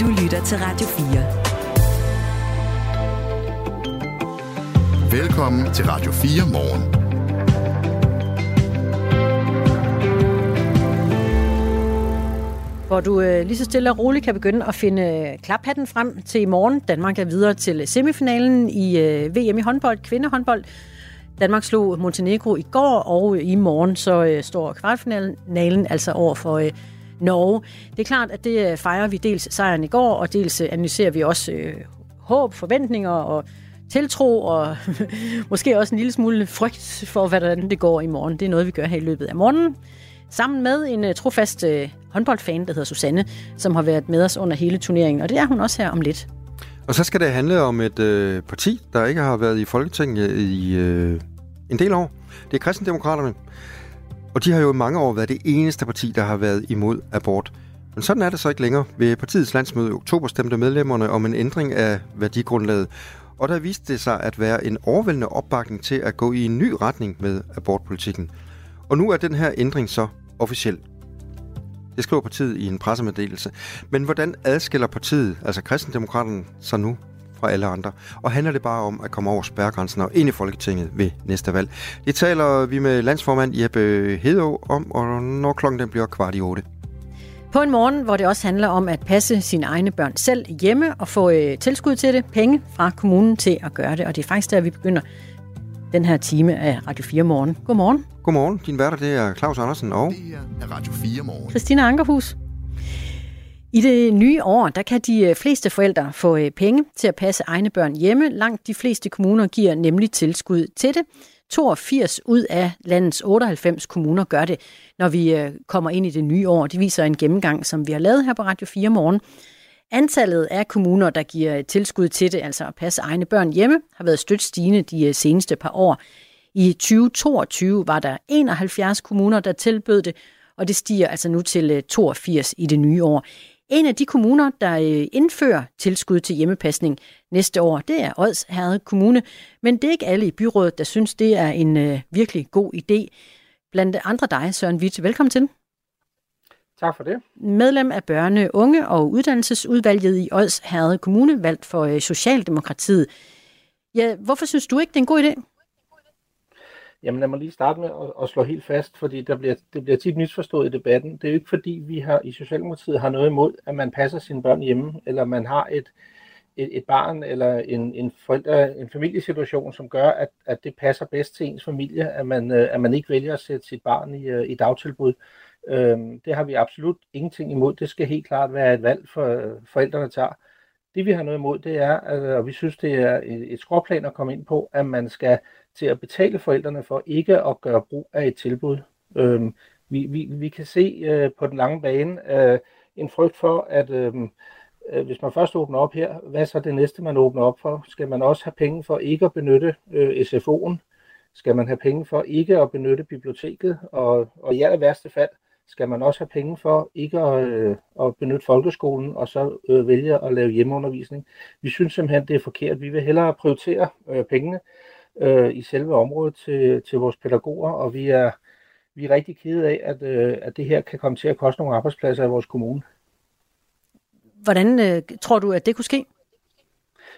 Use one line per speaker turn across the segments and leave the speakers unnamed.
Du lytter til Radio 4.
Velkommen til Radio 4 morgen.
hvor du øh, lige så stille og roligt kan begynde at finde øh, klaphatten frem til i morgen. Danmark er videre til semifinalen i øh, VM i håndbold, kvindehåndbold. Danmark slog Montenegro i går, og i morgen så øh, står kvartfinalen altså over for øh, Norge. Det er klart, at det øh, fejrer vi dels sejren i går, og dels øh, analyserer vi også øh, håb, forventninger og tiltro, og måske også en lille smule frygt for, hvordan det går i morgen. Det er noget, vi gør her i løbet af morgenen. Sammen med en uh, trofast uh, håndboldfan, der hedder Susanne, som har været med os under hele turneringen, og det er hun også her om lidt.
Og så skal det handle om et øh, parti, der ikke har været i Folketinget i øh, en del år. Det er kristendemokraterne. Og de har jo i mange år været det eneste parti, der har været imod abort. Men sådan er det så ikke længere. Ved partiets landsmøde i oktober stemte medlemmerne om en ændring af værdigrundlaget. Og der viste det sig at være en overvældende opbakning til at gå i en ny retning med abortpolitikken. Og nu er den her ændring så officiel. Det skriver partiet i en pressemeddelelse. Men hvordan adskiller partiet, altså kristendemokraterne, sig nu fra alle andre? Og handler det bare om at komme over spærregrænsen og ind i Folketinget ved næste valg? Det taler vi med landsformand Jeppe Hedå om, og når klokken den bliver kvart i otte.
På en morgen, hvor det også handler om at passe sine egne børn selv hjemme og få øh, tilskud til det, penge fra kommunen til at gøre det. Og det er faktisk der, vi begynder den her time af Radio 4 Morgen. Godmorgen.
Godmorgen. Din værter, det er Claus Andersen og...
Det her er Radio 4 morgen.
Christina Ankerhus. I det nye år, der kan de øh, fleste forældre få øh, penge til at passe egne børn hjemme. Langt de fleste kommuner giver nemlig tilskud til det. 82 ud af landets 98 kommuner gør det, når vi øh, kommer ind i det nye år. Det viser en gennemgang, som vi har lavet her på Radio 4 morgen. Antallet af kommuner, der giver tilskud til det, altså at passe egne børn hjemme, har været stødt stigende de seneste par år. I 2022 var der 71 kommuner, der tilbød det, og det stiger altså nu til 82 i det nye år. En af de kommuner, der indfører tilskud til hjemmepasning næste år, det er Ods Herred Kommune. Men det er ikke alle i byrådet, der synes, det er en øh, virkelig god idé. Blandt andre dig, Søren Witt. Velkommen til.
Tak for det.
Medlem af børne-, unge- og uddannelsesudvalget i Ods Herred Kommune, valgt for øh, Socialdemokratiet. Ja, hvorfor synes du ikke, det er en god idé?
Jamen lad mig lige starte med at, at slå helt fast, fordi der bliver, det bliver tit misforstået i debatten. Det er jo ikke fordi, vi har i Socialdemokratiet har noget imod, at man passer sine børn hjemme, eller man har et, et, et barn eller en, en, forældre, en familiesituation, som gør, at, at det passer bedst til ens familie, at man, øh, at man ikke vælger at sætte sit barn i, øh, i dagtilbud. Øhm, det har vi absolut ingenting imod. Det skal helt klart være et valg, for øh, forældrene tager. Det vi har noget imod, det er, og vi synes, det er et skråplan at komme ind på, at man skal til at betale forældrene for ikke at gøre brug af et tilbud. Øhm, vi, vi, vi kan se øh, på den lange bane øh, en frygt for, at øhm, øh, hvis man først åbner op her, hvad så det næste, man åbner op for? Skal man også have penge for ikke at benytte øh, SFO'en? Skal man have penge for ikke at benytte biblioteket? Og, og i aller værste fald, skal man også have penge for ikke at, øh, at benytte folkeskolen og så øh, vælge at lave hjemmeundervisning. Vi synes simpelthen, det er forkert. Vi vil hellere prioritere øh, pengene øh, i selve området til, til vores pædagoger, og vi er, vi er rigtig kede af, at, øh, at det her kan komme til at koste nogle arbejdspladser i vores kommune.
Hvordan øh, tror du, at det kunne ske?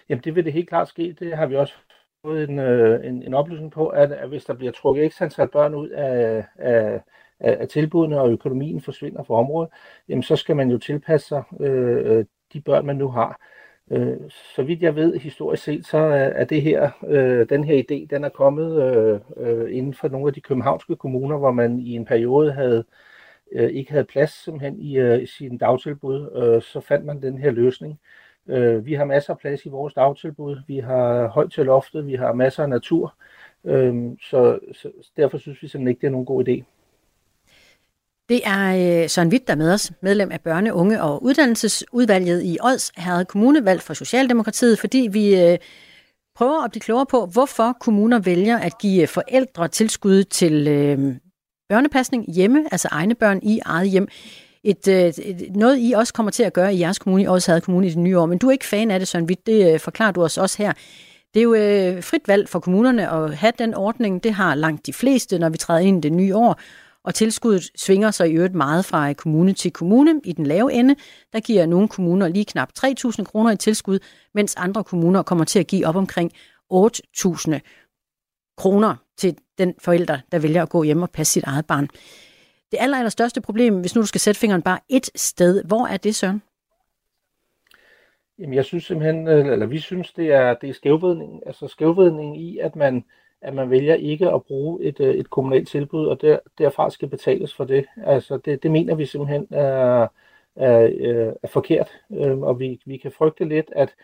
Jamen det vil det helt klart ske. Det har vi også fået en, øh, en, en oplysning på, at, at hvis der bliver trukket ekstra antal børn ud af, af, af tilbudene, og økonomien forsvinder fra området, jamen så skal man jo tilpasse sig øh, de børn, man nu har. Øh, så vidt jeg ved historisk set, så er det her, øh, den her idé, den er kommet øh, øh, inden for nogle af de københavnske kommuner, hvor man i en periode havde øh, ikke havde plads simpelthen i, øh, i sin dagtilbud, øh, så fandt man den her løsning. Øh, vi har masser af plads i vores dagtilbud, vi har højt til loftet, vi har masser af natur, øh, så, så derfor synes vi simpelthen ikke, det er nogen god idé.
Det er øh, Søren Witt, der er med os, medlem af børne-, unge- og uddannelsesudvalget i Ods Herred Kommune, valgt for Socialdemokratiet, fordi vi øh, prøver at blive klogere på, hvorfor kommuner vælger at give forældre tilskud til øh, børnepasning hjemme, altså egne børn i eget hjem. Et, et, noget, I også kommer til at gøre i jeres kommune, i Ods Herred Kommune i det nye år, men du er ikke fan af det, Søren Witt, det forklarer du os også her. Det er jo øh, frit valg for kommunerne at have den ordning. Det har langt de fleste, når vi træder ind i det nye år og tilskuddet svinger sig i øvrigt meget fra kommune til kommune. I den lave ende, der giver nogle kommuner lige knap 3.000 kroner i tilskud, mens andre kommuner kommer til at give op omkring 8.000 kroner til den forælder, der vælger at gå hjem og passe sit eget barn. Det aller, aller største problem, hvis nu du skal sætte fingeren bare et sted, hvor er det, Søren?
Jamen, jeg synes simpelthen, eller vi synes, det er, det er skævvridning. Altså skævvridning i, at man, at man vælger ikke at bruge et, øh, et kommunalt tilbud, og der, derfra skal betales for det. Altså, det, det mener vi simpelthen er, er, øh, er forkert, øhm, og vi, vi kan frygte lidt, at,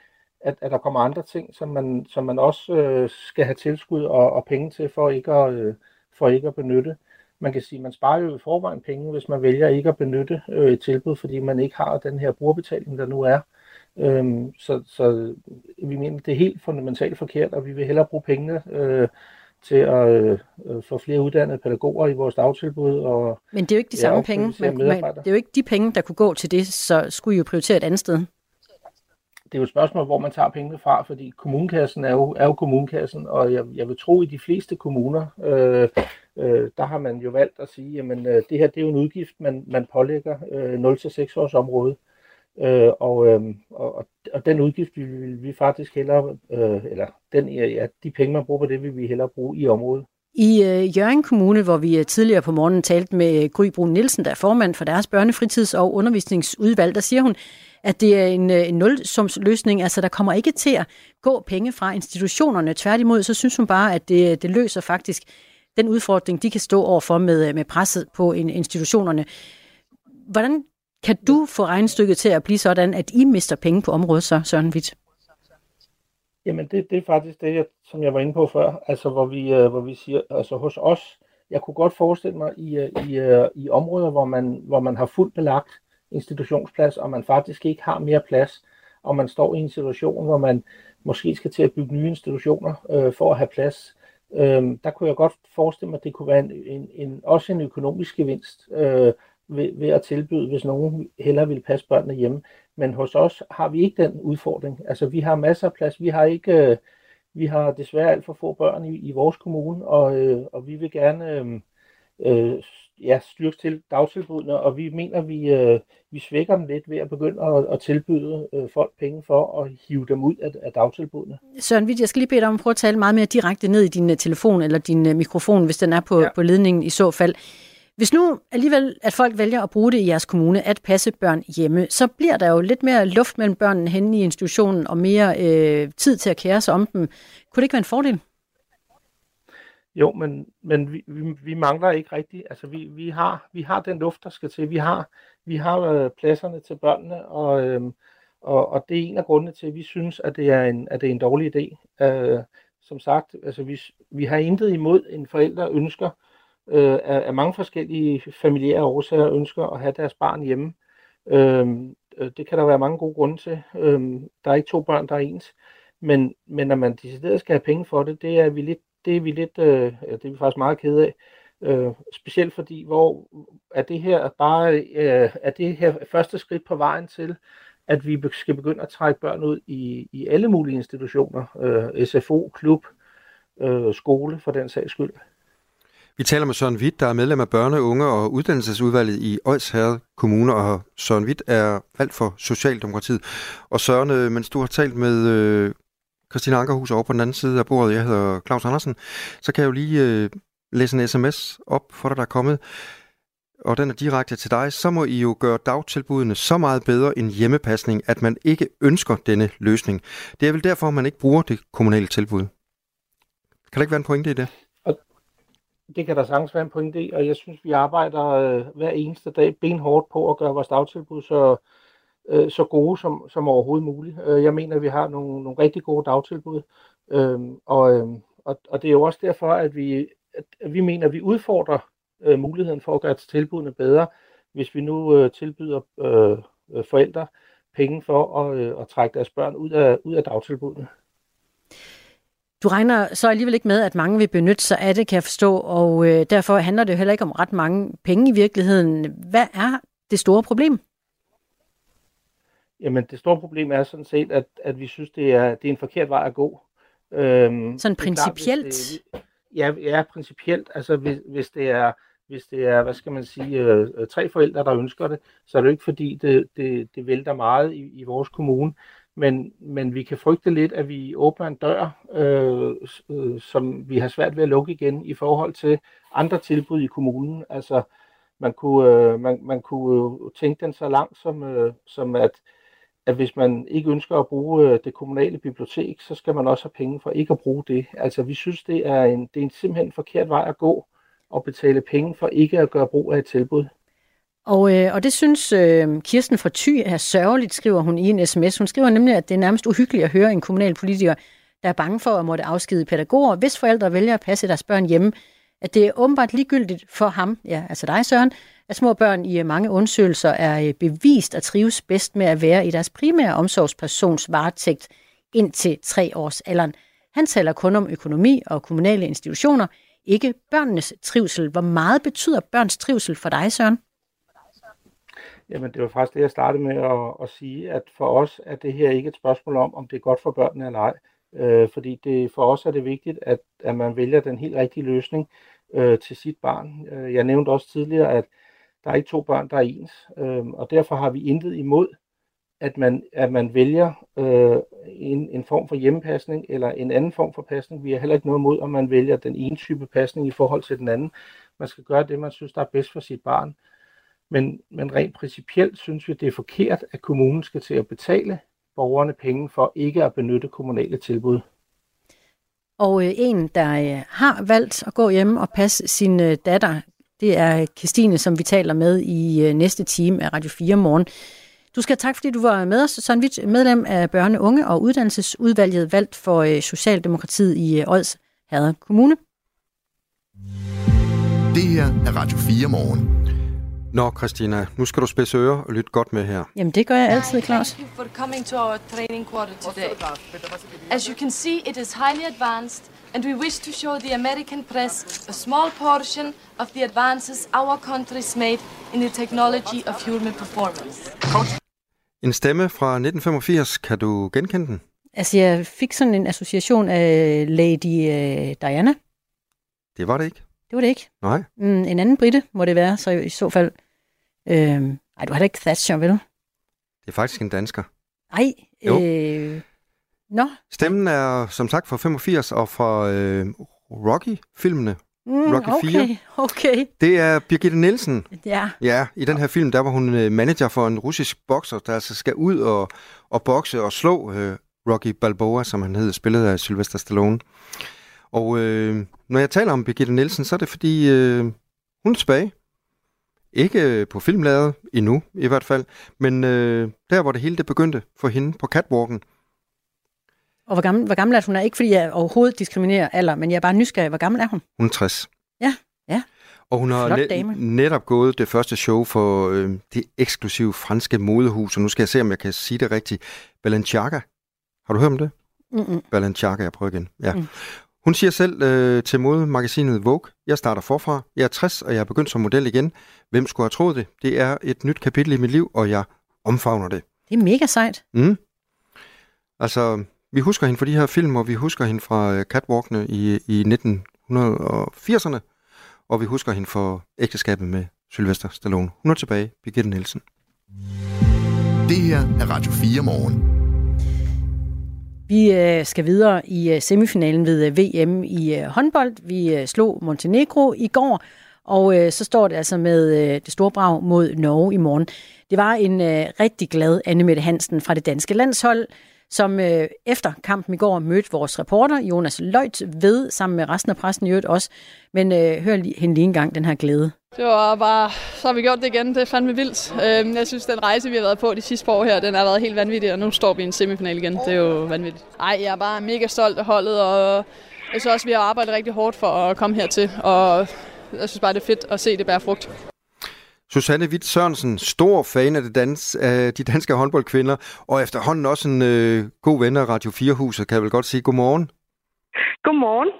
at, at der kommer andre ting, som man, som man også øh, skal have tilskud og, og penge til, for ikke, at, for ikke at benytte. Man kan sige, at man sparer jo i forvejen penge, hvis man vælger ikke at benytte et tilbud, fordi man ikke har den her brugerbetaling, der nu er. Øhm, så, så vi mener, det er helt fundamentalt forkert, og vi vil hellere bruge pengene øh, til at øh, få flere uddannede pædagoger i vores dagtilbud. Og,
Men det er jo ikke de samme penge. Man, man, det er jo ikke de penge, der kunne gå til det, så skulle I jo prioritere et andet sted.
Det er jo et spørgsmål, hvor man tager pengene fra, fordi kommunekassen er jo, er jo kommunekassen, og jeg, jeg vil tro, at i de fleste kommuner, øh, øh, der har man jo valgt at sige, at øh, det her det er jo en udgift, man, man pålægger øh, 0-6 års område. Øh, og, øh, og, og den udgift vil vi faktisk hellere, øh, eller den, ja, de penge, man bruger på det, vil vi hellere bruge i området.
I øh, Jørgen Kommune, hvor vi øh, tidligere på morgenen talte med øh, Gry Brun Nielsen, der er formand for deres børnefritids- og undervisningsudvalg, der siger hun, at det er en, øh, en nulsumsløsning. Altså, der kommer ikke til at gå penge fra institutionerne. Tværtimod, så synes hun bare, at det, det løser faktisk den udfordring, de kan stå overfor med, med presset på institutionerne. Hvordan kan du få regnstykket til at blive sådan, at I mister penge på området så, Søren Witt?
Jamen, det, det er faktisk det, jeg, som jeg var inde på før, altså hvor vi, øh, hvor vi siger, altså hos os, jeg kunne godt forestille mig i, øh, i, øh, i områder, hvor man, hvor man har fuldt belagt institutionsplads, og man faktisk ikke har mere plads, og man står i en situation, hvor man måske skal til at bygge nye institutioner øh, for at have plads, øh, der kunne jeg godt forestille mig, at det kunne være en, en, en, også en økonomisk gevinst, øh, ved, ved at tilbyde, hvis nogen hellere vil passe børnene hjemme. Men hos os har vi ikke den udfordring. Altså, vi har masser af plads. Vi har ikke, øh, vi har desværre alt for få børn i, i vores kommune, og, øh, og vi vil gerne øh, øh, ja, styrke til dagtilbudene, og vi mener, vi, øh, vi svækker dem lidt ved at begynde at, at tilbyde øh, folk penge for at hive dem ud af, af dagtilbudene.
Søren Witt, jeg skal lige bede dig om at prøve at tale meget mere direkte ned i din øh, telefon eller din øh, mikrofon, hvis den er på, ja. på ledningen i så fald. Hvis nu alligevel, at folk vælger at bruge det i jeres kommune, at passe børn hjemme, så bliver der jo lidt mere luft mellem børnene henne i institutionen, og mere øh, tid til at kære sig om dem. Kunne det ikke være en fordel?
Jo, men, men vi, vi, vi mangler ikke rigtigt. Altså, vi, vi, har, vi har den luft, der skal til. Vi har, vi har øh, pladserne til børnene, og, øh, og, og det er en af grundene til, at vi synes, at det er en, at det er en dårlig idé. Øh, som sagt, altså, vi, vi har intet imod, en forælder ønsker øh, af, af mange forskellige familiære årsager ønsker at have deres barn hjemme. Øhm, øh, det kan der være mange gode grunde til. Øh, der er ikke to børn, der er ens. Men, men når man decideret skal have penge for det, det er vi lidt, det er vi lidt, øh, det er vi faktisk meget kede af. Øh, specielt fordi, hvor er det her bare øh, er det her første skridt på vejen til, at vi skal begynde at trække børn ud i, i alle mulige institutioner, øh, SFO, klub, øh, skole for den sags skyld.
Vi taler med Søren Witt, der er medlem af børne-, unge- og uddannelsesudvalget i Odsherred Kommune, og Søren Witt er valgt for Socialdemokratiet. Og Søren, øh, mens du har talt med øh, Christine Ankerhus over på den anden side af bordet, jeg hedder Claus Andersen, så kan jeg jo lige øh, læse en sms op for dig, der er kommet, og den er direkte til dig, så må I jo gøre dagtilbudene så meget bedre end hjemmepasning, at man ikke ønsker denne løsning. Det er vel derfor, man ikke bruger det kommunale tilbud. Kan der ikke være en pointe i det?
Det kan der sagtens være en pointe i, og jeg synes, vi arbejder øh, hver eneste dag benhårdt på at gøre vores dagtilbud så, øh, så gode som, som overhovedet muligt. Øh, jeg mener, at vi har nogle, nogle rigtig gode dagtilbud, øh, og, øh, og, og det er jo også derfor, at vi, at vi mener, at vi udfordrer øh, muligheden for at gøre tilbudene bedre, hvis vi nu øh, tilbyder øh, forældre penge for at, øh, at trække deres børn ud af, ud af dagtilbudene.
Du regner så alligevel ikke med, at mange vil benytte sig af det, kan jeg forstå, og øh, derfor handler det jo heller ikke om ret mange penge i virkeligheden. Hvad er det store problem?
Jamen, det store problem er sådan set, at, at vi synes, det er, det er en forkert vej at gå.
Øhm, sådan principielt?
Klart, det, ja, ja, principielt. Altså, hvis, hvis, det er, hvis det er, hvad skal man sige, øh, tre forældre, der ønsker det, så er det jo ikke fordi, det, det, det vælter meget i, i vores kommune. Men, men vi kan frygte lidt, at vi åbner en dør, øh, øh, som vi har svært ved at lukke igen i forhold til andre tilbud i kommunen. Altså, man kunne, øh, man, man kunne tænke den så langt, som, øh, som at, at hvis man ikke ønsker at bruge øh, det kommunale bibliotek, så skal man også have penge for ikke at bruge det. Altså, vi synes, det er en, det er en simpelthen forkert vej at gå og betale penge for ikke at gøre brug af et tilbud.
Og, øh, og det synes øh, Kirsten fra Thy er sørgeligt, skriver hun i en sms. Hun skriver nemlig, at det er nærmest uhyggeligt at høre en kommunal politiker, der er bange for at måtte afskedige pædagoger, hvis forældre vælger at passe deres børn hjemme. At det er åbenbart ligegyldigt for ham, ja, altså dig Søren, at små børn i øh, mange undersøgelser er øh, bevist at trives bedst med at være i deres primære omsorgspersons varetægt indtil tre års alderen. Han taler kun om økonomi og kommunale institutioner, ikke børnenes trivsel. Hvor meget betyder børns trivsel for dig, Søren?
Jamen, det var faktisk det, jeg startede med at, at sige, at for os er det her ikke et spørgsmål om, om det er godt for børnene eller ej. Øh, fordi det, for os er det vigtigt, at, at man vælger den helt rigtige løsning øh, til sit barn. Øh, jeg nævnte også tidligere, at der er ikke to børn, der er ens, øh, og derfor har vi intet imod, at man, at man vælger øh, en, en form for hjemmepasning eller en anden form for pasning. Vi har heller ikke noget imod, om man vælger den ene type pasning i forhold til den anden. Man skal gøre det, man synes, der er bedst for sit barn. Men, men rent principielt synes vi, det er forkert, at kommunen skal til at betale borgerne penge for ikke at benytte kommunale tilbud.
Og øh, en, der øh, har valgt at gå hjem og passe sin øh, datter, det er Christine, som vi taler med i øh, næste time af Radio 4 morgen. Du skal have tak, fordi du var med os. Søren Witt, medlem af Børne-, Unge og Uddannelsesudvalget, valgt for øh, Socialdemokratiet i øh, Ods Herred Kommune.
Det her er Radio 4 morgen.
Nå, Christina, nu skal du spidse ører og lytte godt med her.
Jamen, det gør jeg altid, Claus.
Thank you for coming to our training quarter today. As you can see, it is highly advanced, and we wish to show the American press a small portion of the advances our country's made in the technology of human performance.
En stemme fra 1985, kan du genkende den?
Altså, jeg fik sådan en association af Lady øh, Diana.
Det var det ikke.
Det var det ikke.
Nej.
Mm, en anden britte må det være, så i så fald... Øh, ej, du har da ikke Thatcher, vel?
Det er faktisk en dansker.
Ej,
Jo.
øh, Nå,
Stemmen er som sagt fra 85 og fra øh, Rocky-filmene.
mm,
Rocky
okay,
4.
okay.
Det er Birgitte Nielsen.
Ja,
Ja, i den her film, der var hun øh, manager for en russisk bokser, der altså skal ud og, og bokse og slå øh, Rocky Balboa, som han hed, spillet af Sylvester Stallone. Og øh, når jeg taler om Birgitte Nielsen, så er det fordi, øh, hun er tilbage. Ikke øh, på filmladet endnu, i hvert fald, men øh, der, hvor det hele det begyndte for hende på catwalken.
og hvor gammel, hvor gammel er hun? Er ikke, fordi jeg overhovedet diskriminerer alder, men jeg er bare nysgerrig. Hvor gammel er hun?
Hun er 60.
Ja, ja.
Og hun har net, netop gået det første show for øh, det eksklusive franske modehus, og nu skal jeg se, om jeg kan sige det rigtigt. Balenciaga. Har du hørt om det?
Mm-mm.
Balenciaga, jeg prøver igen. Ja.
Mm.
Hun siger selv øh, til modemagasinet Vogue, jeg starter forfra, jeg er 60, og jeg er begyndt som model igen. Hvem skulle have troet det? Det er et nyt kapitel i mit liv, og jeg omfavner det.
Det er mega sejt.
Mm. Altså, vi husker hende fra de her film, og vi husker hende fra øh, catwalkene i, i 1980'erne, og vi husker hende for ægteskabet med Sylvester Stallone. Hun er tilbage, Birgitte Nielsen.
Det her er Radio 4 morgen.
Vi øh, skal videre i øh, semifinalen ved øh, VM i håndbold. Vi slog Montenegro i går, og så står det altså med det store brag mod Norge i morgen. Det var en rigtig glad Anne Mette Hansen fra det danske landshold, som øh, efter kampen i går mødte vores reporter Jonas Løjt ved, sammen med resten af pressen i øvrigt også. Men øh, hør lige, hende lige en gang den her glæde.
Det var bare, så har vi gjort det igen. Det er fandme vildt. Øh, Jeg synes, den rejse, vi har været på de sidste par år her, den har været helt vanvittig, og nu står vi i en semifinal igen. Det er jo vanvittigt. Ej, jeg er bare mega stolt af holdet, og jeg synes også, vi har arbejdet rigtig hårdt for at komme hertil, og jeg synes bare, det er fedt at se det bære frugt.
Susanne Witt Sørensen, stor fan af det dans, af de danske håndboldkvinder, og efterhånden også en øh, god ven af Radio 4-huset, kan jeg vel godt sige godmorgen.
Godmorgen.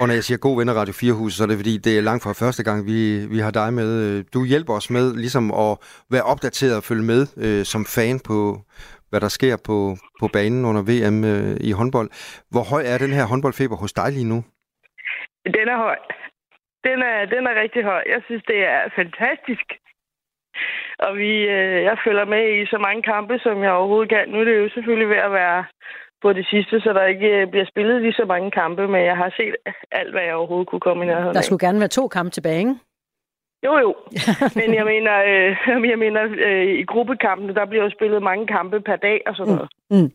Og når jeg siger god ven af Radio 4-huset, så er det fordi, det er langt fra første gang, vi, vi har dig med. Øh, Du hjælper os med ligesom at være opdateret og følge med øh, som fan på, hvad der sker på, på banen under VM øh, i håndbold. Hvor høj er den her håndboldfeber hos dig lige nu?
Den er høj. Den er, den er rigtig høj. Jeg synes, det er fantastisk. Og vi, øh, jeg følger med i så mange kampe, som jeg overhovedet kan. Nu er det jo selvfølgelig ved at være på det sidste, så der ikke øh, bliver spillet lige så mange kampe, men jeg har set alt, hvad jeg overhovedet kunne komme i nærheden
Der skulle gerne være to kampe tilbage, ikke?
Jo, jo. Men jeg mener, øh, jeg mener øh, i gruppekampene, der bliver jo spillet mange kampe per dag og sådan noget.
Mm. Mm.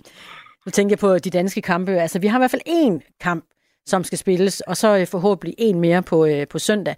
Nu tænker jeg på de danske kampe. Altså, vi har i hvert fald én kamp, som skal spilles, og så øh, forhåbentlig en mere på, øh, på søndag.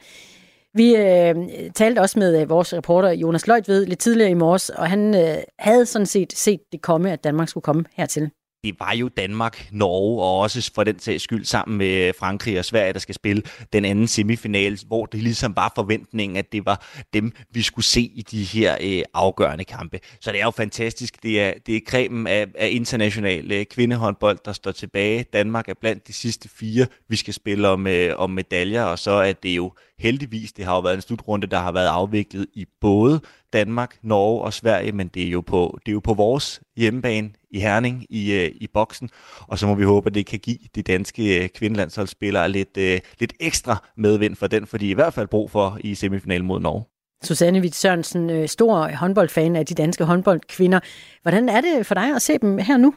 Vi øh, talte også med øh, vores reporter Jonas Løjtved lidt tidligere i morges, og han øh, havde sådan set set det komme, at Danmark skulle komme hertil
det var jo Danmark, Norge og også for den sags skyld sammen med øh, Frankrig og Sverige, der skal spille den anden semifinale, hvor det ligesom var forventningen, at det var dem, vi skulle se i de her øh, afgørende kampe. Så det er jo fantastisk. Det er, det er kremen af, af international øh, kvindehåndbold, der står tilbage. Danmark er blandt de sidste fire, vi skal spille om, øh, om medaljer, og så er det jo heldigvis, det har jo været en slutrunde, der har været afviklet i både Danmark, Norge og Sverige, men det er jo på, det er jo på vores hjemmebane i Herning i, øh, i boksen, og så må vi håbe, at det kan give de danske øh, kvindelandsholdsspillere lidt, øh, lidt ekstra medvind for den, for de er i hvert fald brug for i semifinalen mod Norge.
Susanne Witt Sørensen, stor håndboldfan af de danske håndboldkvinder. Hvordan er det for dig at se dem her nu?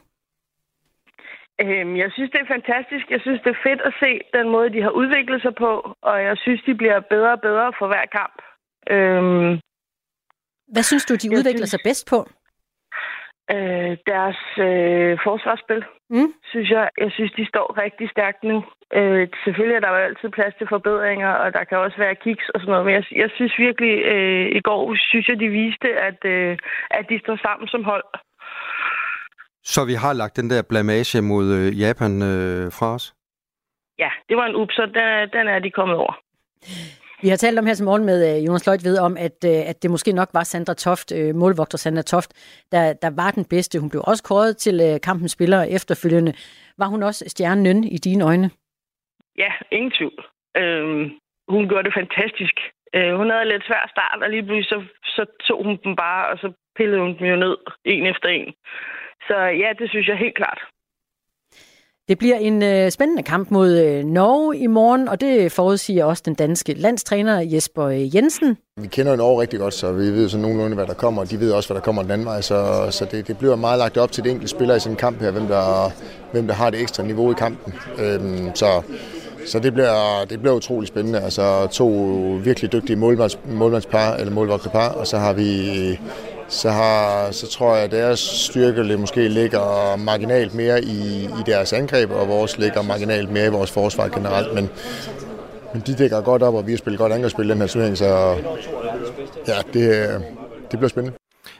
Øhm, jeg synes, det er fantastisk. Jeg synes, det er fedt at se den måde, de har udviklet sig på, og jeg synes, de bliver bedre og bedre for hver kamp. Øhm,
Hvad synes du, de udvikler synes, sig bedst på?
Øh, deres øh, forsvarsspil, mm. synes jeg. Jeg synes, de står rigtig stærkt nu. Øh, selvfølgelig er der jo altid plads til forbedringer, og der kan også være kiks og sådan noget, men jeg, jeg synes virkelig, øh, i går synes jeg, de viste, at, øh, at de står sammen som hold.
Så vi har lagt den der blamage mod øh, Japan øh, fra os?
Ja, det var en ups, så den, den er de kommet over.
Vi har talt om her til morgen med øh, Jonas Løjt ved om, at, øh, at det måske nok var Sandra Toft, øh, målvogter Sandra Toft, der, der var den bedste. Hun blev også kåret til kampens spiller efterfølgende. Var hun også stjernen i dine øjne?
Ja, ingen tvivl. Øhm, hun gjorde det fantastisk. Øh, hun havde lidt svær start, og lige pludselig så, så tog hun dem bare, og så pillede hun dem jo ned, en efter en. Så ja, det synes jeg helt klart.
Det bliver en øh, spændende kamp mod øh, Norge i morgen, og det forudsiger også den danske landstræner Jesper øh, Jensen.
Vi kender Norge rigtig godt, så vi ved så nogenlunde, hvad der kommer, og de ved også, hvad der kommer den anden vej. Så, så det, det bliver meget lagt op til det enkelte spiller i sådan en kamp her, hvem der, hvem der har det ekstra niveau i kampen. Øhm, så så det bliver, det bliver utrolig spændende. Altså to virkelig dygtige målmands, målmandspar, eller målvogterpar, og så har vi så, har, så tror jeg, at deres styrke måske ligger marginalt mere i, i deres angreb, og vores ligger marginalt mere i vores forsvar generelt. Men, men de dækker godt op, og vi har spillet godt angrebsspil den her turnering, så ja, det, det bliver spændende.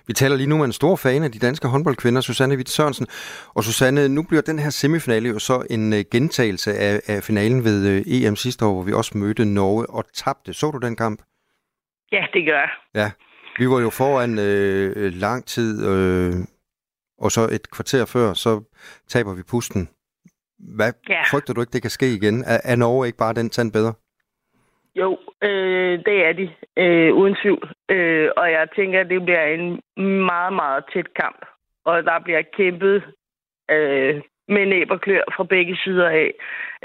Vi taler lige nu med en stor fan af de danske håndboldkvinder, Susanne Witt Sørensen. Og Susanne, nu bliver den her semifinale jo så en øh, gentagelse af, af finalen ved øh, EM sidste år, hvor vi også mødte Norge og tabte. Så du den kamp?
Ja, det gør jeg.
Ja, vi var jo foran øh, lang tid, øh, og så et kvarter før, så taber vi pusten. Hvad ja. frygter du ikke, det kan ske igen? Er, er Norge ikke bare den tand bedre?
Jo, øh, det er de, øh, uden tvivl. Øh, og jeg tænker, at det bliver en meget, meget tæt kamp. Og der bliver kæmpet øh, med næb og klør fra begge sider af.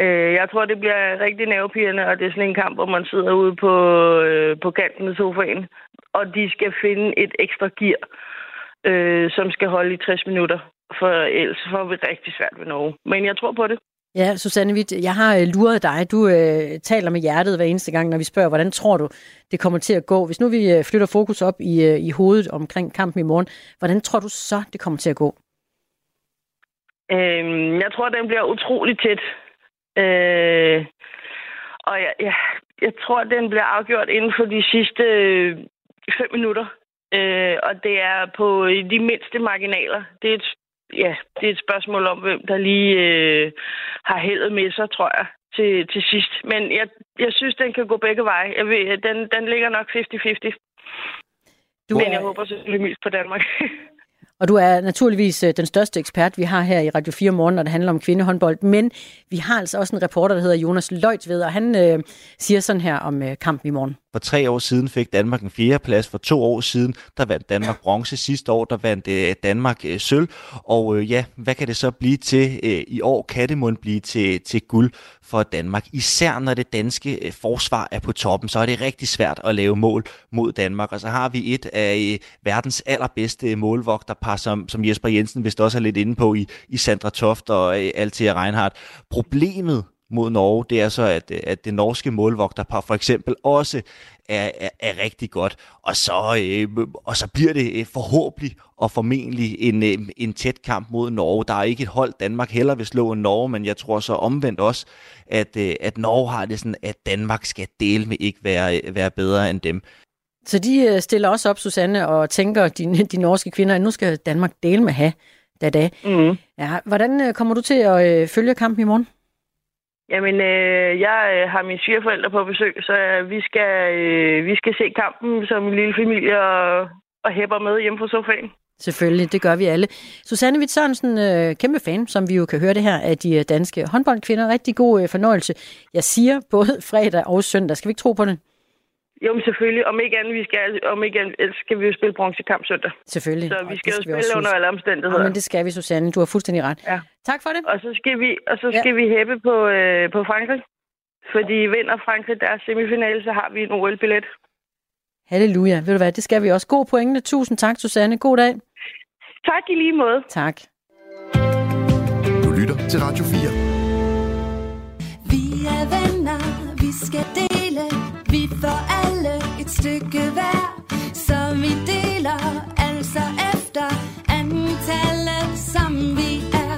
Øh, jeg tror, det bliver rigtig nervepirrende, og det er sådan en kamp, hvor man sidder ude på, øh, på kanten af sofaen, og de skal finde et ekstra gear, øh, som skal holde i 60 minutter, for ellers får vi rigtig svært ved Norge. Men jeg tror på det.
Ja, Susanne Witt, jeg har øh, luret dig. Du øh, taler med hjertet hver eneste gang, når vi spørger, hvordan tror du, det kommer til at gå? Hvis nu vi øh, flytter fokus op i, øh, i hovedet omkring kampen i morgen, hvordan tror du så, det kommer til at gå?
Øhm, jeg tror, den bliver utrolig tæt. Øh, og jeg, jeg, jeg tror, den bliver afgjort inden for de sidste øh, fem minutter. Øh, og det er på de mindste marginaler. Det er et, ja, det er et spørgsmål om, hvem der lige øh, har heldet med sig, tror jeg, til, til sidst. Men jeg, jeg synes, den kan gå begge veje. Jeg ved, den, den ligger nok 50-50. Du Men jeg håber selvfølgelig mest på Danmark.
Og du er naturligvis øh, den største ekspert, vi har her i Radio 4 morgen, når det handler om kvindehåndbold. Men vi har altså også en reporter, der hedder Jonas Løjtved, og han øh, siger sådan her om øh, kampen i morgen.
For tre år siden fik Danmark en fjerdeplads. For to år siden, der vandt Danmark bronze. Sidste år, der vandt øh, Danmark øh, sølv. Og øh, ja, hvad kan det så blive til øh, i år? Kan det måske blive til, til guld for Danmark? Især når det danske øh, forsvar er på toppen, så er det rigtig svært at lave mål mod Danmark. Og så har vi et af øh, verdens allerbedste målvogterpar, som, som Jesper Jensen vist også er lidt inde på i, i Sandra Toft og øh, Althea Reinhardt. Problemet mod Norge, det er så, at, at det norske målvogterpar for eksempel også er, er, er rigtig godt. Og så, øh, og så bliver det øh, forhåbentlig og formentlig en, øh, en tæt kamp mod Norge. Der er ikke et hold, Danmark heller vil slå en Norge, men jeg tror så omvendt også, at, øh, at Norge har det sådan, at Danmark skal dele med ikke være, være bedre end dem.
Så de stiller også op, Susanne, og tænker, de, de norske kvinder, at nu skal Danmark dele med have da da.
Mm.
Ja, hvordan kommer du til at øh, følge kampen i morgen?
Jamen, øh, jeg øh, har mine svigerforældre på besøg, så øh, vi, skal, øh, vi skal se kampen som en lille familie og, og hæpper med hjemme på sofaen.
Selvfølgelig, det gør vi alle. Susanne Witt Sørensen, øh, kæmpe fan, som vi jo kan høre det her, af de øh, danske håndboldkvinder. Rigtig god øh, fornøjelse. Jeg siger både fredag og søndag. Skal vi ikke tro på det?
Jo, men selvfølgelig. Om ikke andet, vi skal, om ikke andet ellers skal vi jo spille bronzekamp søndag.
Selvfølgelig.
Så
og
vi
det
skal jo spille under alle omstændigheder.
Ja, men det skal vi, Susanne. Du har fuldstændig ret.
Ja.
Tak for det.
Og så skal vi, og så
Ja.
skal vi hæppe på, øh, på Frankrig. Fordi vinder Frankrig deres semifinale, så har vi en OL-billet.
Halleluja. Ved du hvad, det skal vi også. God pointe. Tusind tak, Susanne. God dag.
Tak i lige måde.
Tak.
Du lytter til Radio 4.
Vi er venner, vi skal dele, vi får alle et stykke hver, så vi deler altså efter antallet, som vi er.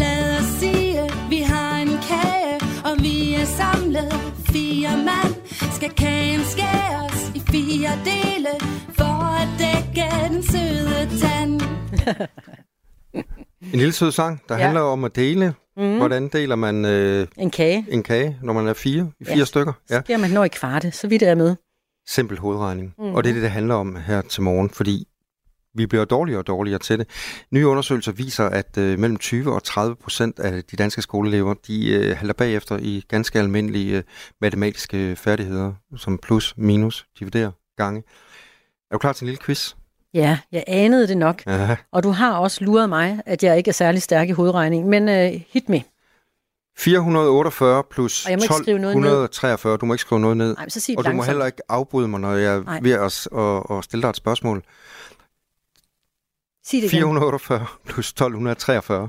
Lad os sige, vi har en kage, og vi er samlet fire mand. Skal kagen skæres i fire dele, for at dække den søde tand.
En lille sød sang, der
Ja.
handler om at dele. Mm. Hvordan deler man øh,
En kage.
en kage, når man er fire, i fire
Ja.
stykker? Ja.
Så bliver man når i kvarte, så vidt er med.
Simpel hovedregning. Mm. Og det er det, det handler om her til morgen, fordi vi bliver dårligere og dårligere til det. Nye undersøgelser viser, at øh, mellem 20 og 30 procent af de danske skoleelever, de øh, halter bagefter i ganske almindelige øh, matematiske færdigheder, som plus, minus, dividere, gange. Er du klar til en lille quiz?
Ja, jeg anede det nok.
Ja.
Og du har også luret mig, at jeg ikke er særlig stærk i hovedregning. Men uh, hit me.
448 plus
Og jeg må ikke skrive noget ned.
1243. Du må ikke skrive noget ned.
Nej, men så sig
Og du må heller ikke afbryde mig, når jeg
Nej.
er ved at, at, at stille dig et spørgsmål.
Sig det igen.
448 plus 1243.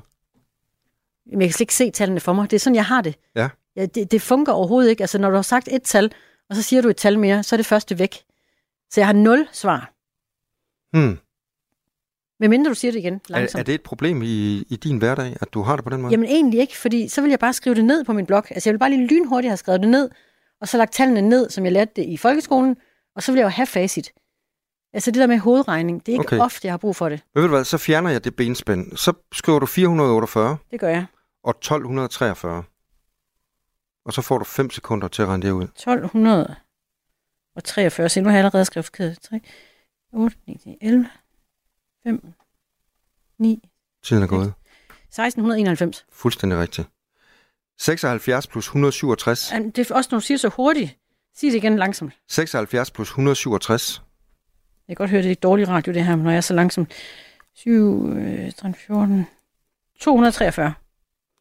Men jeg kan slet ikke se tallene for mig. Det er sådan, jeg har det.
Ja.
ja det, det fungerer overhovedet ikke. Altså, når du har sagt et tal, og så siger du et tal mere, så er det første væk. Så jeg har nul svar.
Hmm.
Men mindre du siger det igen
Er,
langsomt.
er det et problem i, i din hverdag, at du har det på den måde?
Jamen egentlig ikke, fordi så vil jeg bare skrive det ned på min blog. Altså jeg vil bare lige lynhurtigt have skrevet det ned, og så lagt tallene ned, som jeg lærte det i folkeskolen, og så vil jeg jo have facit. Altså det der med hovedregning, det er ikke okay. Ofte, jeg har brug for det.
Men ved du hvad, så fjerner jeg det benspænd. Så skriver du 448
Det gør jeg.
og 1243. Og så får du 5 sekunder til at regne det ud.
1243, se nu har jeg allerede skrevet forkert. 3, 8, 9, 10, 11, 5, 9,
Tiden er gået.
1691.
Fuldstændig rigtigt. 76 plus 167.
Jamen, Det er også, når du siger så hurtigt. Sig det igen langsomt.
76 plus 167.
Jeg kan godt høre, det er dårlig radio, det her, når jeg er så langsom. 7, øh, 13, 14, 243.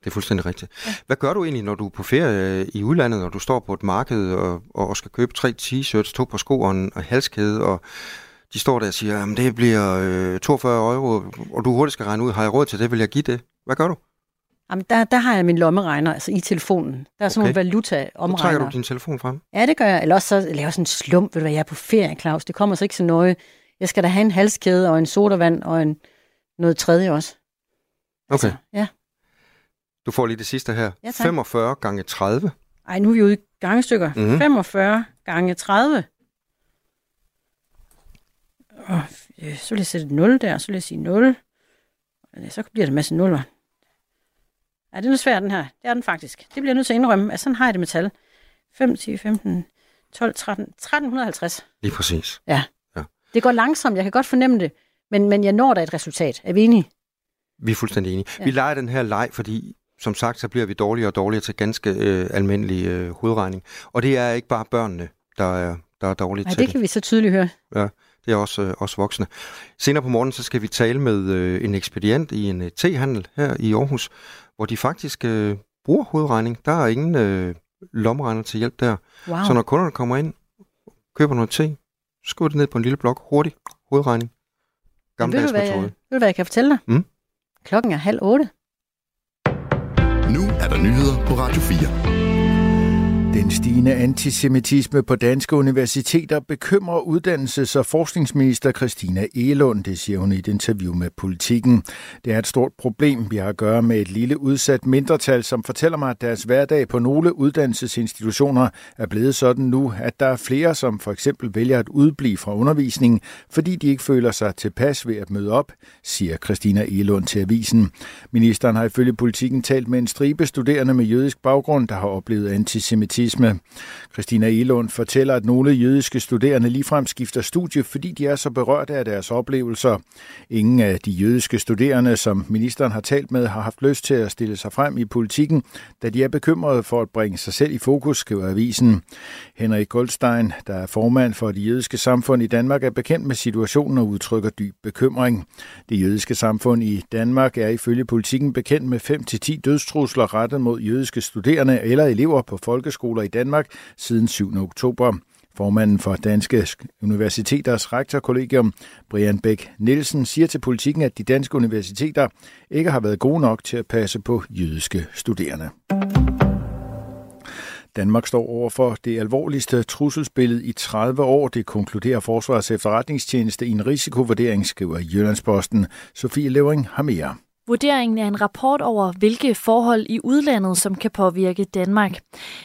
Det er fuldstændig rigtigt. Hvad gør du egentlig, når du er på ferie øh, i udlandet, og du står på et marked og, og skal købe tre t-shirts, to par sko og en og halskæde, og de står der og siger, at det bliver øh, 42 euro, og du hurtigt skal regne ud, har jeg råd til det, vil jeg give det? Hvad gør du?
Jamen, der, der har jeg min lommeregner, altså i telefonen. Der er sådan
Okay.
okay. nogle
Så trækker
valuta-omregner.
du din telefon frem.
Ja, det gør jeg. Eller også så laver jeg sådan en slump, ved du hvad, jeg er på ferie, Claus. Det kommer så ikke så nøje. Jeg skal da have en halskæde og en sodavand og en, noget tredje også.
Okay,
Altså, ja.
du får lige det sidste her.
Ja, tak.
45 gange 30.
Ej, nu er vi ude i gangestykker.
Mhm.
Mm-hmm. 45 gange 30. Og, øh, så vil jeg sætte et 0 der, så vil jeg sige 0. Ja, Så bliver det en masse nuller. Ja, det er nu svært, den her. Det er den faktisk. Det bliver jeg nødt til at indrømme. Altså, sådan har jeg det med tal. 5, 10, 15, 12, 13, 1350.
Lige præcis.
Det går langsomt, jeg kan godt fornemme det. Men, men jeg når der et resultat. Er vi enige?
Vi er fuldstændig enige.
Ja.
Ja. Vi leger den her leg, fordi som sagt, så bliver vi dårligere og dårligere til ganske øh, almindelig øh, hovedregning. Og det er ikke bare børnene, der er der er dårlige
Ja,
til
det
det.
kan vi så tydeligt høre.
Ja, det er også, øh, også voksne. Senere på morgenen, så skal vi tale med øh, en ekspedient i en øh, tehandel her i Aarhus, hvor de faktisk øh, bruger hovedregning. Der er ingen øh, lommeregner til hjælp der.
Wow.
Så når kunderne kommer ind, køber noget te, skriver det ned på en lille blok, hurtigt, hovedregning. Gammeldags metode.
ved du, hvad jeg kan fortælle dig?
Mm?
Klokken er halv otte.
Nu er der nyheder på Radio 4.
Den stigende antisemitisme på danske universiteter bekymrer uddannelses- og forskningsminister Christina Elund, det siger hun i et interview med Politiken. Det er et stort problem. Vi har at gøre med et lille udsat mindretal, som fortæller mig, at deres hverdag på nogle uddannelsesinstitutioner er blevet sådan nu, at der er flere, som for eksempel vælger at udblive fra undervisningen, fordi de ikke føler sig tilpas ved at møde op, siger Christina Elund til avisen. Ministeren har ifølge Politiken talt med en stribe studerende med jødisk baggrund, der har oplevet antisemitisme konservatisme. Christina Elund fortæller, at nogle jødiske studerende ligefrem skifter studie, fordi de er så berørte af deres oplevelser. Ingen af de jødiske studerende, som ministeren har talt med, har haft lyst til at stille sig frem i politikken, da de er bekymrede for at bringe sig selv i fokus, skriver avisen. Henrik Goldstein, der er formand for det jødiske samfund i Danmark, er bekendt med situationen og udtrykker dyb bekymring. Det jødiske samfund i Danmark er ifølge politikken bekendt med 5-10 dødstrusler rettet mod jødiske studerende eller elever på folkeskoler i Danmark siden 7. oktober. Formanden for Danske Universiteters rektorkollegium, Brian Bæk Nielsen, siger til politikken, at de danske universiteter ikke har været gode nok til at passe på jødiske studerende. Danmark står over for det alvorligste trusselsbillede i 30 år. Det konkluderer Forsvarets efterretningstjeneste i en risikovurdering, skriver Jyllandsposten. Sofie Levering har mere.
Vurderingen er en rapport over, hvilke forhold i udlandet, som kan påvirke Danmark.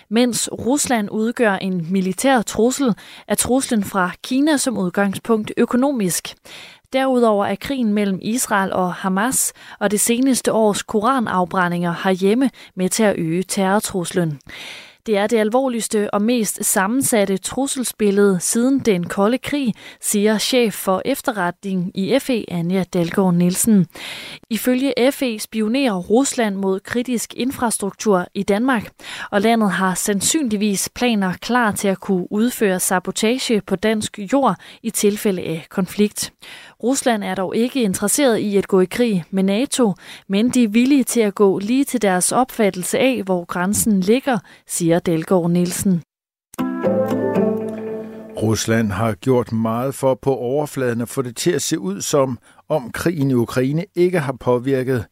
Mens Rusland udgør en militær trussel, er truslen fra Kina som udgangspunkt økonomisk. Derudover er krigen mellem Israel og Hamas og det seneste års koranafbrændinger herhjemme med til at øge terrortruslen. Det er det alvorligste og mest sammensatte trusselsbillede siden den kolde krig, siger chef for efterretning i FE, Anja Dalgaard Nielsen. Ifølge FE spionerer Rusland mod kritisk infrastruktur i Danmark, og landet har sandsynligvis planer klar til at kunne udføre sabotage på dansk jord i tilfælde af konflikt. Rusland er dog ikke interesseret i at gå i krig med NATO, men de er villige til at gå lige til deres opfattelse af, hvor grænsen ligger, siger Delgaard Nielsen.
Rusland har gjort meget for på overfladen at få det til at se ud som om krigen i Ukraine ikke har påvirket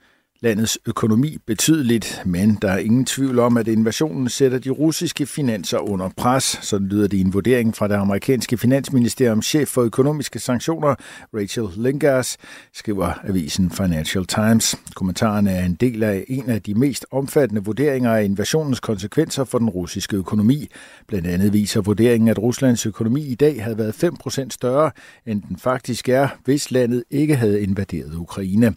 landets økonomi betydeligt, men der er ingen tvivl om, at invasionen sætter de russiske finanser under pres. Sådan lyder det i en vurdering fra det amerikanske finansministeriums chef for økonomiske sanktioner, Rachel Lingers, skriver avisen Financial Times. Kommentaren er en del af en af de mest omfattende vurderinger af invasionens konsekvenser for den russiske økonomi. Blandt andet viser vurderingen, at Ruslands økonomi i dag havde været 5% større, end den faktisk er, hvis landet ikke havde invaderet Ukraine.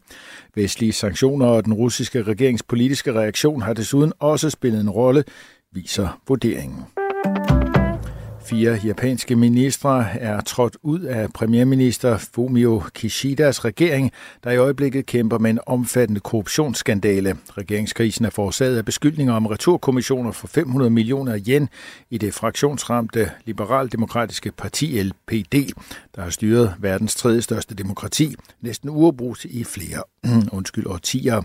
Vestlige sanktioner og den russiske regerings politiske reaktion har desuden også spillet en rolle, viser vurderingen. Fire japanske ministre er trådt ud af premierminister Fumio Kishidas regering, der i øjeblikket kæmper med en omfattende korruptionsskandale. Regeringskrisen er forårsaget af beskyldninger om returkommissioner for 500 millioner yen i det fraktionsramte liberaldemokratiske parti LPD, der har styret verdens tredje største demokrati, næsten uafbrudt i flere undskyld, årtier.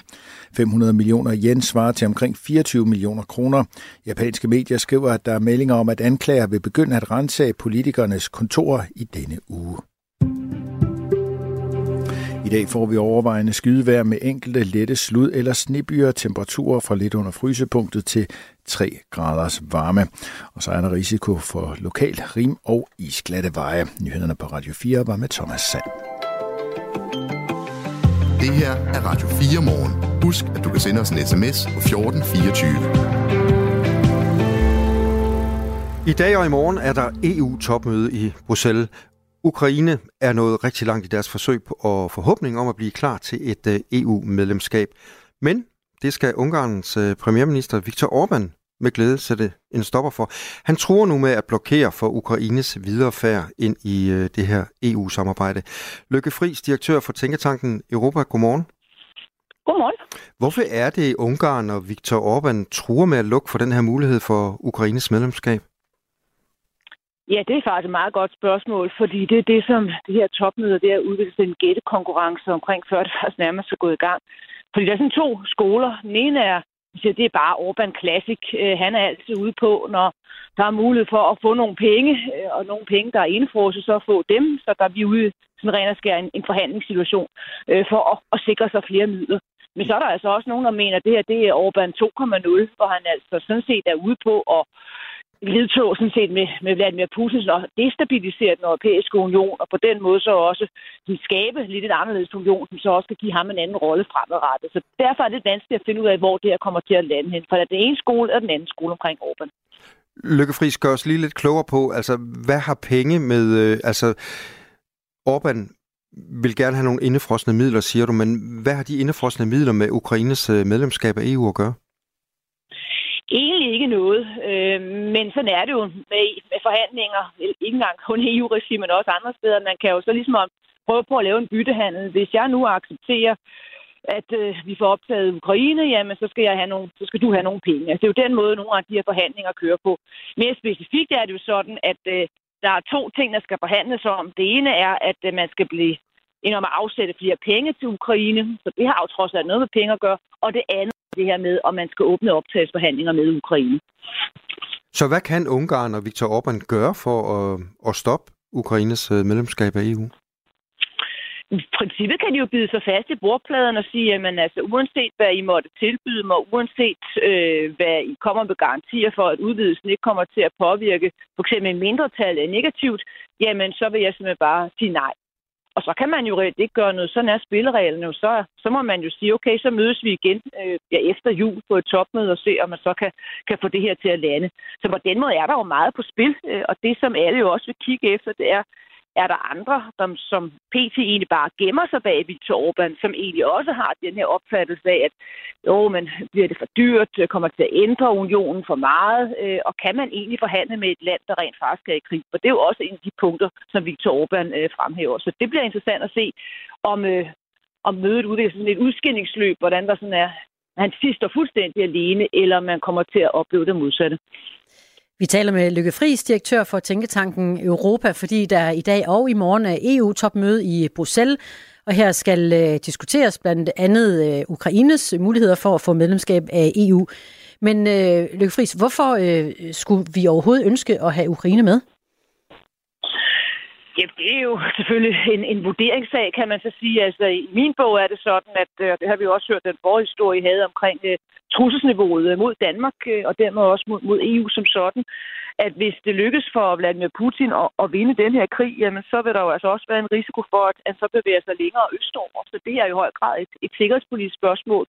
500 millioner yen svarer til omkring 24 millioner kroner. Japanske medier skriver, at der er meldinger om, at anklager vil begynde at rense politikernes kontorer i denne uge. I dag får vi overvejende skydevejr med enkelte lette slud- eller snebyer, temperaturer fra lidt under frysepunktet til 3 graders varme. Og så er der risiko for lokal rim og isglatte veje. Nyhederne på Radio 4 var med Thomas Sand.
Det her er Radio 4 morgen. Husk, at du kan sende os en sms på 1424.
I dag og i morgen er der EU-topmøde i Bruxelles. Ukraine er nået rigtig langt i deres forsøg på og forhåbning om at blive klar til et øh, EU-medlemskab. Men det skal Ungarns øh, premierminister Viktor Orbán med glæde sætte en stopper for. Han tror nu med at blokere for Ukraines videre færd ind i øh, det her EU-samarbejde. Lykke Friis, direktør for Tænketanken Europa. Godmorgen.
Godmorgen.
Hvorfor er det Ungarn og Viktor Orbán truer med at lukke for den her mulighed for Ukraines medlemskab?
Ja, det er faktisk et meget godt spørgsmål, fordi det er det, som det her topmøde, det er udviklet en gættekonkurrence omkring, før det faktisk nærmest er gået i gang. Fordi der er sådan to skoler. Den ene er, siger, det er bare Orbán Classic. Øh, han er altid ude på, når der er mulighed for at få nogle penge, øh, og nogle penge, der er indfrosset, så få dem, så der er vi ude sådan ren og skær en, en forhandlingssituation øh, for at, at sikre sig flere midler. Men så er der altså også nogen, der mener, at det her det er Orbán 2,0, hvor han altså sådan set er ude på at ledtog sådan set med, med Vladimir Putin og destabilisere den europæiske union, og på den måde så også skabe lidt et anderledes union, som så også kan give ham en anden rolle fremadrettet. Så derfor er det vanskeligt at finde ud af, hvor det her kommer til at lande hen, for er den ene skole og den anden skole omkring Orbán.
Lykke Friis, gør os lige lidt klogere på, altså hvad har penge med, øh, altså Orbán vil gerne have nogle indefrosne midler, siger du, men hvad har de indefrosne midler med Ukraines øh, medlemskab af EU at gøre?
Egentlig ikke noget, øh, men sådan er det jo med, med forhandlinger, ikke engang kun i EU-regi, men også andre steder. Man kan jo så ligesom prøve på at lave en byttehandel. Hvis jeg nu accepterer, at øh, vi får optaget Ukraine, jamen så skal, jeg have nogle, så skal du have nogle penge. Altså, det er jo den måde, nogle af de her forhandlinger kører på. Mere specifikt er det jo sådan, at øh, der er to ting, der skal forhandles om. Det ene er, at øh, man skal blive end om at afsætte flere penge til Ukraine, så det har jo trods alt noget med penge at gøre. Og det andet det her med, om man skal åbne optagelsesforhandlinger med Ukraine.
Så hvad kan Ungarn og Viktor Orbán gøre for at, at stoppe Ukraines øh, medlemskab af EU?
I princippet kan de jo bide sig fast i bordpladen og sige, at altså, uanset hvad I måtte tilbyde mig, uanset øh, hvad I kommer med garantier for, at udvidelsen ikke kommer til at påvirke for eksempel en mindretal negativt, jamen så vil jeg simpelthen bare sige nej. Og så kan man jo reelt ikke gøre noget. Sådan er spillereglerne jo. Så, så må man jo sige, okay, så mødes vi igen øh, ja, efter jul på et topmøde og se, om man så kan, kan få det her til at lande. Så på den måde er der jo meget på spil. Øh, og det, som alle jo også vil kigge efter, det er, er der andre, der, som PT egentlig bare gemmer sig bag Viktor Orbán, som egentlig også har den her opfattelse af, at jo, men bliver det for dyrt, øh, kommer til at ændre unionen for meget, øh, og kan man egentlig forhandle med et land, der rent faktisk er i krig? For det er jo også en af de punkter, som Viktor Orbán øh, fremhæver. Så det bliver interessant at se, om, øh, om mødet udvikler sådan et udskillingsløb, hvordan der sådan er, han sidst står fuldstændig alene, eller man kommer til at opleve det modsatte.
Vi taler med Lykke Friis, direktør for Tænketanken Europa, fordi der i dag og i morgen er EU-topmøde i Bruxelles, og her skal øh, diskuteres blandt andet øh, Ukraines muligheder for at få medlemskab af EU. Men øh, Lykke Friis, hvorfor øh, skulle vi overhovedet ønske at have Ukraine med?
Ja, det er jo selvfølgelig en, en vurderingssag, kan man så sige. Altså, i min bog er det sådan, at øh, det har vi jo også hørt, den forhistorie havde omkring øh, trusselsniveauet øh, mod Danmark, øh, og dermed også mod, mod EU som sådan, at hvis det lykkes for Vladimir Putin at, at vinde den her krig, jamen så vil der jo altså også være en risiko for, at han så bevæger sig længere østover. Så det er i høj grad et, et sikkerhedspolitisk spørgsmål.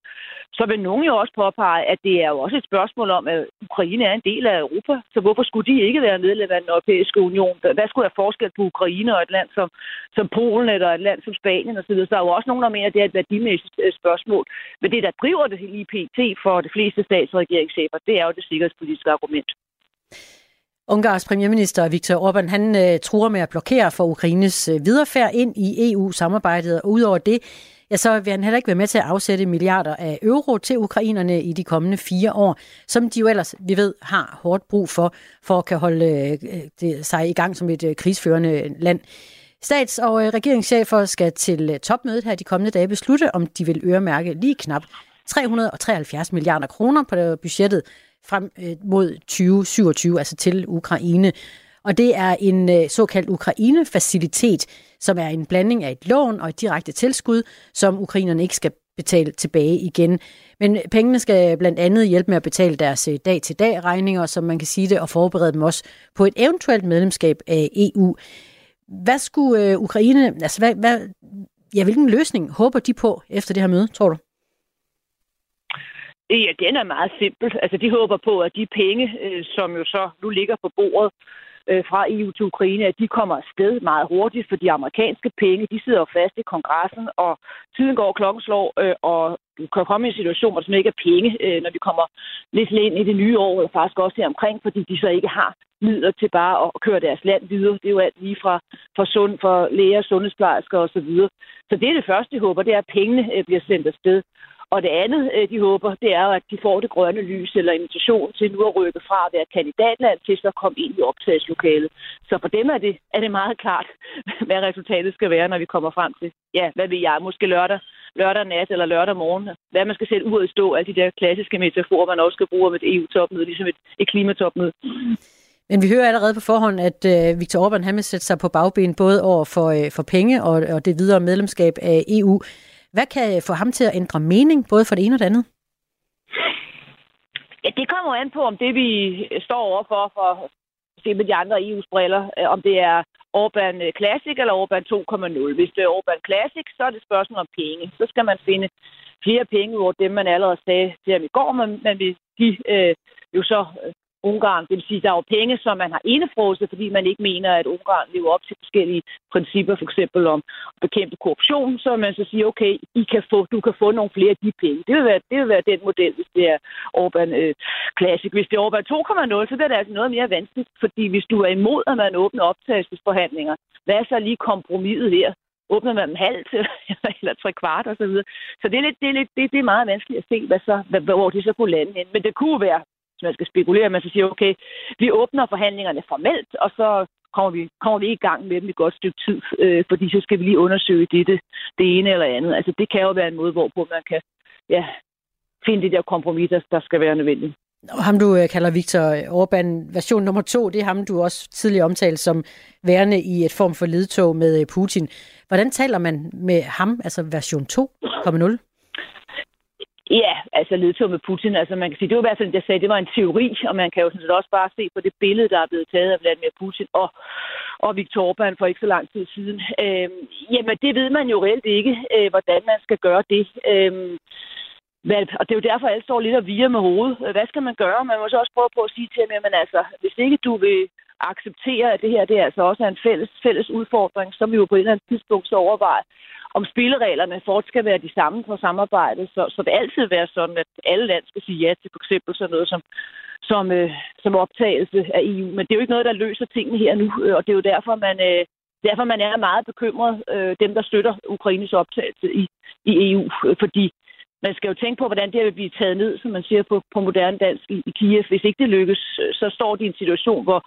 Så vil nogen jo også påpege, at det er jo også et spørgsmål om, at Ukraine er en del af Europa. Så hvorfor skulle de ikke være medlem af den europæiske union? Hvad skulle der forskel på Ukraine og et land som, som Polen eller et land som Spanien osv.? Så der er jo også nogen, der mener, at det er et værdimæssigt øh, spørgsmål. Men det, der driver det i PT for de fleste statsregeringschefer, det er jo det sikkerhedspolitiske argument.
Ungarns premierminister Viktor Orbán, han øh, truer med at blokere for Ukraines øh, viderefærd ind i EU-samarbejdet, og udover det, ja, så vil han heller ikke være med til at afsætte milliarder af euro til ukrainerne i de kommende fire år, som de jo ellers, vi ved, har hårdt brug for, for at kan holde øh, det, sig i gang som et øh, krigsførende land. Stats- og øh, regeringschefer skal til topmødet her de kommende dage beslutte, om de vil øremærke lige knap 373 milliarder kroner på budgettet frem mod 2027, altså til Ukraine. Og det er en øh, såkaldt Ukraine-facilitet, som er en blanding af et lån og et direkte tilskud, som ukrainerne ikke skal betale tilbage igen. Men pengene skal blandt andet hjælpe med at betale deres øh, dag-til-dag regninger, som man kan sige det, og forberede dem også på et eventuelt medlemskab af EU. Hvad skulle øh, Ukraine, altså hvad, hvad, ja, hvilken løsning håber de på efter det her møde, tror du?
Ja, den er meget simpel. Altså, de håber på, at de penge, øh, som jo så nu ligger på bordet øh, fra EU til Ukraine, at de kommer afsted meget hurtigt, for de amerikanske penge, de sidder jo fast i kongressen, og tiden går klokken slår, øh, og du kan komme i en situation, hvor der ikke er penge, øh, når vi kommer lidt ind i det nye år, eller faktisk også her omkring, fordi de så ikke har midler til bare at køre deres land videre. Det er jo alt lige fra, fra, sund, for læger, sundhedsplejersker osv. Så, så det er det første, jeg håber, det er, at pengene øh, bliver sendt afsted. Og det andet, øh, de håber, det er, at de får det grønne lys eller invitation til nu at rykke fra at være kandidatland til så at komme ind i optagelseslokalet. Så for dem er det, er det meget klart, hvad resultatet skal være, når vi kommer frem til, ja, hvad vil jeg, måske lørdag, lørdag nat eller lørdag morgen. Hvad man skal sætte ud i stå, alle de der klassiske metaforer, man også skal bruge med et EU-topmøde, ligesom et, et klimatopmøde.
Men vi hører allerede på forhånd, at øh, Viktor Orbán han vil sætte sig på bagben både over for, øh, for penge og, og det videre medlemskab af EU. Hvad kan få ham til at ændre mening, både for det ene og det andet?
Ja, det kommer an på, om det vi står overfor for at se med de andre EU's briller, øh, om det er Orbán øh, Classic eller Orbán 2.0. Hvis det er Orbán Classic, så er det spørgsmål om penge. Så skal man finde flere penge over dem, man allerede sagde til ham i går, men man vil give øh, jo så øh, Ungarn. Det vil sige, at der er jo penge, som man har indefrosset, fordi man ikke mener, at Ungarn lever op til forskellige principper, for eksempel om at bekæmpe korruption, så man så siger, okay, I kan få, du kan få nogle flere af de penge. Det vil være, det vil være den model, hvis det er Orbán øh, Classic. Hvis det er Orbán 2.0, så er det altså noget mere vanskeligt, fordi hvis du er imod, at man åbner optagelsesforhandlinger, hvad er så lige kompromiset her? åbner man dem halvt eller tre kvart og så videre. Så det er, lidt, det, er lidt, det, det er meget vanskeligt at se, hvad så, hvad, hvor det så kunne lande hen. Men det kunne være hvis man skal spekulere, man så siger, okay, vi åbner forhandlingerne formelt, og så kommer vi, kommer vi i gang med dem et godt stykke tid, øh, fordi så skal vi lige undersøge dette, det, ene eller andet. Altså det kan jo være en måde, hvorpå man kan ja, finde de der kompromiser, der skal være nødvendige.
Og ham, du øh, kalder Viktor Orbán version nummer to, det er ham, du også tidligere omtalte som værende i et form for ledtog med øh, Putin. Hvordan taler man med ham, altså version 2.0?
Ja, altså ledtog med Putin. Altså man kan sige, det var i hvert fald, jeg sagde, det var en teori, og man kan jo sådan set også bare se på det billede, der er blevet taget af Vladimir Putin og, og Viktor Orbán for ikke så lang tid siden. Øhm, jamen, det ved man jo reelt ikke, øh, hvordan man skal gøre det. Øhm, hvad, og det er jo derfor, alle står lidt og vire med hovedet. Hvad skal man gøre? Man må så også prøve på at sige til ham, men altså, hvis ikke du vil acceptere, at det her det er altså også er en fælles, fælles udfordring, så vi jo på et eller andet tidspunkt så overveje, om spillereglerne fortsat skal være de samme for samarbejdet, så, så det altid være sådan, at alle lande skal sige ja til for eksempel sådan noget som, som, øh, som optagelse af EU. Men det er jo ikke noget, der løser tingene her nu, øh, og det er jo derfor, man, øh, derfor, man er meget bekymret, øh, dem der støtter Ukraines optagelse i, i EU, øh, fordi man skal jo tænke på, hvordan det her vil blive taget ned, som man siger på, på moderne dansk i, i Kiev. Hvis ikke det lykkes, øh, så står de i en situation, hvor